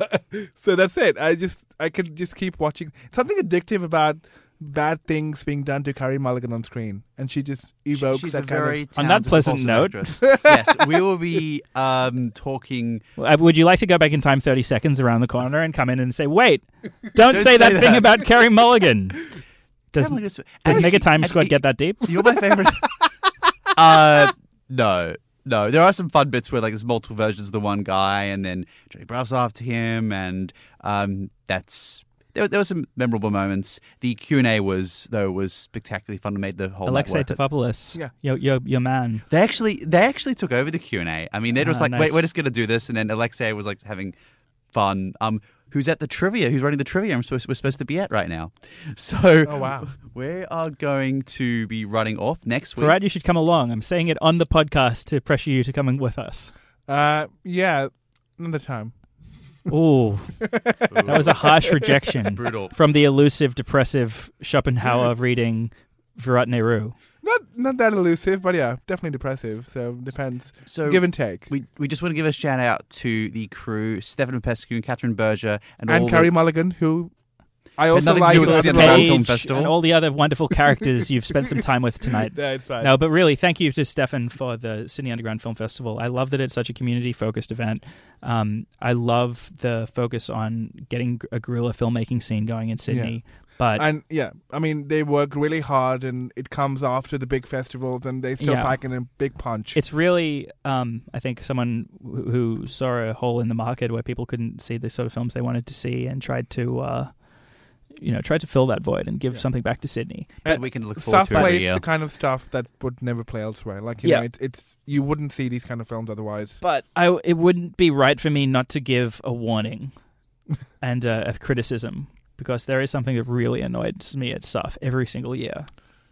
so that's it. I just, I could just keep watching. Something addictive about bad things being done to Carey Mulligan on screen, and she just evokes She's that a kind very of. On that pleasant note- yes, we will be um, talking. Uh, Would you like to go back in time 30 seconds around the corner and come in and say, wait, don't, Don't say, say that, thing about Carey Mulligan? Does Traveling to- does Mega Time and Squad get that deep? You're my favorite. uh, no, no. There are some fun bits where like there's multiple versions of the one guy, and then Johnny Bravo's after him, and um, that's there. There were some memorable moments. The Q and A was though was spectacularly fun. and Made the whole Alexei worth. Topopoulos. Yeah. Your, your, your man. They actually they actually took over the Q and A. I mean, they were just Ah, like, nice. wait, we're just gonna do this, and then Alexei was like having fun. Um, who's at the trivia? Who's running the trivia? I'm supposed we're supposed to be at right now. So Oh, wow. we are going to be running off next week. Farad, you should come along. I'm saying it on the podcast to pressure you to come in with us. Uh, yeah, another time. Ooh, that was a harsh rejection brutal. from the elusive, depressive Schopenhauer reading Virat Nehru. Not not that elusive, but yeah, definitely depressive. So depends. So Give and take. we we just want to give a shout out to the crew, Stefan Pescu and Catherine Berger, and, all and the- Carey Mulligan, who I also nothing to like. do with the as Cinderella well. Film Festival. and all the other wonderful characters you've spent some time with tonight. That's right. No, but really, thank you to Stefan for the Sydney Underground Film Festival. I love that it's such a community focused event. Um, I love the focus on getting a guerrilla filmmaking scene going in Sydney. But and yeah, I mean they work really hard, and it comes after the big festivals, and they still Yeah. pack in a big punch. it's really, um, I think, someone who who saw a hole in the market where people couldn't see the sort of films they wanted to see and tried to, uh, you know, tried to fill that void and give Yeah. something back to Sydney. that we can look forward Stuff to every plays the kind of stuff that would never play elsewhere. Like you Yeah. know, it's, it's you wouldn't see these kind of films otherwise. But I, it wouldn't be right for me not to give a warning and uh, a criticism because there is something that really annoys me at SUF every single year,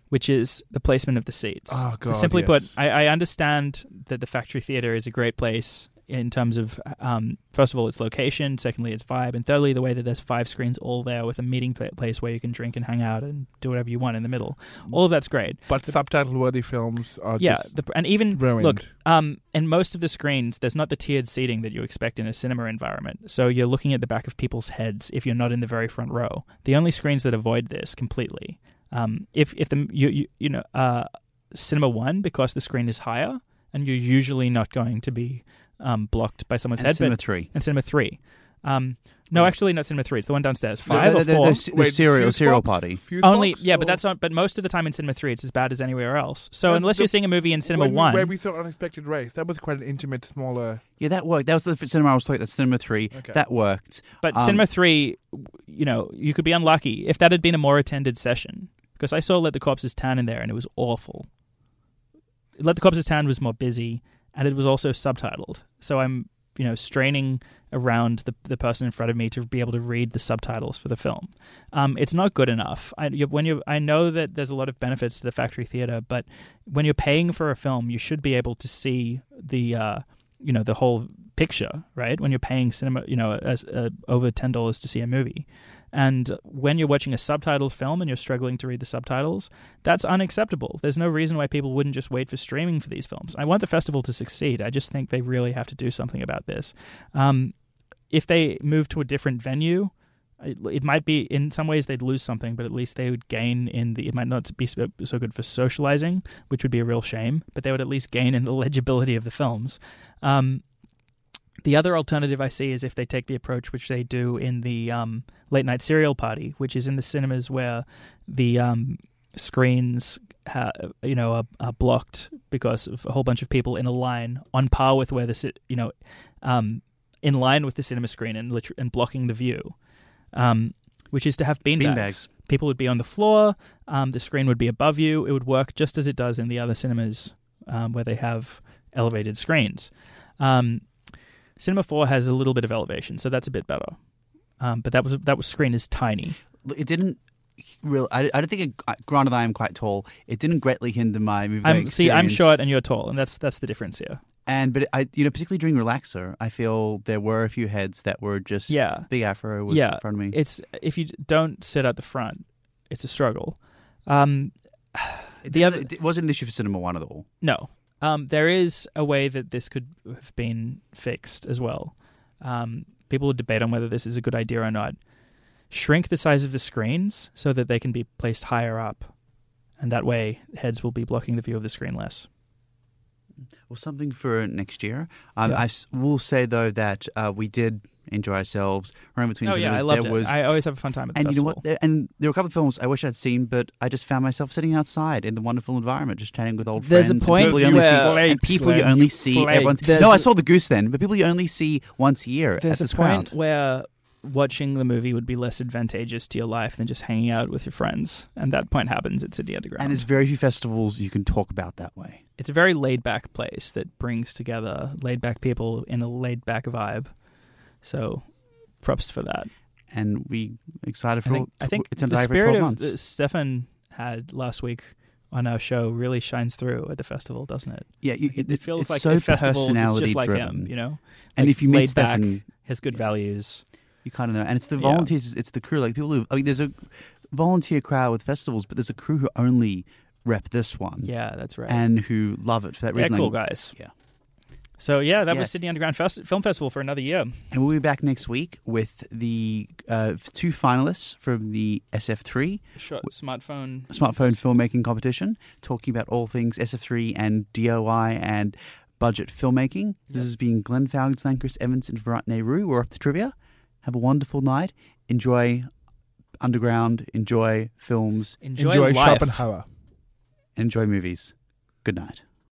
which is the placement of the seats. Oh god. Simply put. I, I understand that the Factory Theatre is a great place in terms of, um, first of all, its location, secondly, its vibe, and thirdly, the way that there's five screens all there with a meeting pla- place where you can drink and hang out and do whatever you want in the middle. All of that's great. but subtitle-worthy films are yeah, just the, and even ruined. look, um, in most of the screens, there's not the tiered seating that you expect in a cinema environment. So you're looking at the back of people's heads if you're not in the very front row. The only screens that avoid this completely, um, if if the you you, you know uh, cinema one because the screen is higher and you're usually not going to be um, blocked by someone's and head. Cinema but, Three. and cinema three. Um, no, actually, not cinema three. It's the one downstairs. Five the, or four. the, the Wait, serial Fuse serial party. Fuse only, Box, yeah, but that's not. But most of the time in cinema three, it's as bad as anywhere else. So unless the- you're seeing a movie in cinema when one, where we saw Unexpected Race. That was quite an intimate, smaller. Yeah, that worked. That was the cinema I was talking. That's Cinema Three. Okay. That worked. But Um, Cinema 3, you know, you could be unlucky if that had been a more attended session. Because I saw Let the Corpses Tan in there and it was awful. Let the Corpses Tan was more busy and it was also subtitled. So I'm, you know, straining around the, the person in front of me to be able to read the subtitles for the film. Um, it's not good enough. I, when you, I know that there's a lot of benefits to the factory theater, but when you're paying for a film, you should be able to see the, uh, you know, the whole picture, right? When you're paying cinema, you know, as uh, over ten dollars to see a movie, and when you're watching a subtitled film and you're struggling to read the subtitles, that's unacceptable. There's no reason why people wouldn't just wait for streaming for these films. I want the festival to succeed. I just think they really have to do something about this. Um, if they move to a different venue, it, might be in some ways they'd lose something, but at least they would gain in the. It might not be so, so good for socializing, which would be a real shame, but they would at least gain in the legibility of the films. Um, the other alternative I see is if they take the approach which they do in the um, late night serial party, which is in the cinemas where the um, screens, ha- you know, are, are blocked because of a whole bunch of people in a line on par with where the you know, um, in line with the cinema screen and lit- and blocking the view, um, which is to have beanbags. Beanbags. People would be on the floor. Um, the screen would be above you. It would work just as it does in the other cinemas um, where they have elevated screens. Um, Cinema Four has a little bit of elevation, so that's a bit better. Um, but that was that was screen is tiny. It didn't. Real, I, I don't think. It, granted, I am quite tall. It didn't greatly hinder my movie. I'm see, I'm short and you're tall, and that's that's the difference here. and but I, you know, particularly during relaxer, I feel there were a few heads that were just Yeah, big afro was Yeah, in front of me. it's if you don't sit at the front, it's a struggle. Um, It, the other- it wasn't an issue for cinema one at all. No. Um, there is a way that this could have been fixed as well. Um, people would debate on whether this is a good idea or not. Shrink the size of the screens so that they can be placed higher up, and that way heads will be blocking the view of the screen less. Well, something for next year. Um, Yeah. I will say though that uh, we did enjoy ourselves. Rome Between Oh yeah, I loved there it. was I always have a fun time at the and you know what? And there were a couple of films I wish I'd seen, but I just found myself sitting outside in the wonderful environment, just chatting with old There's a friends. and point people you only where- see, and people you only see flaked. once. No, I a- saw the goose then, but people you only see once a year There's at a this crowd. point where watching the movie would be less advantageous to your life than just hanging out with your friends, and that point happens at Sydney Underground. And there's very few festivals you can talk about that way. it's a very laid back place that brings together laid back people in a laid back vibe. So, props for that. And we excited I for think, all, I think it's on the spirit of months. Uh, Stefan had last week on our show really shines through at the festival, doesn't it? yeah, you, It, it feels like so a festival is just like driven. him, you know, and like if you meet laid back. Stefan, has good values. you kind of know. And it's the Yeah. volunteers, it's the crew. Like people who, I mean, there's a volunteer crowd with festivals, but there's a crew who only rep this one. Yeah, that's right. and who love it for that They're reason. cool Like, guys. Yeah. So yeah, that Yeah. was Sydney Underground Fest- Film Festival for another year. And we'll be back next week with the uh, two finalists from the SF3 Shot smartphone. smartphone filmmaking competition, talking about all things SF3 and DIY and budget filmmaking. This has been Glenn Falkenstein, Chris Evans, and Virat Nehru. We're off to trivia. Have a wonderful night. Enjoy Underground. Enjoy films. Enjoy, Enjoy life. Schopenhauer. Enjoy movies. Good night.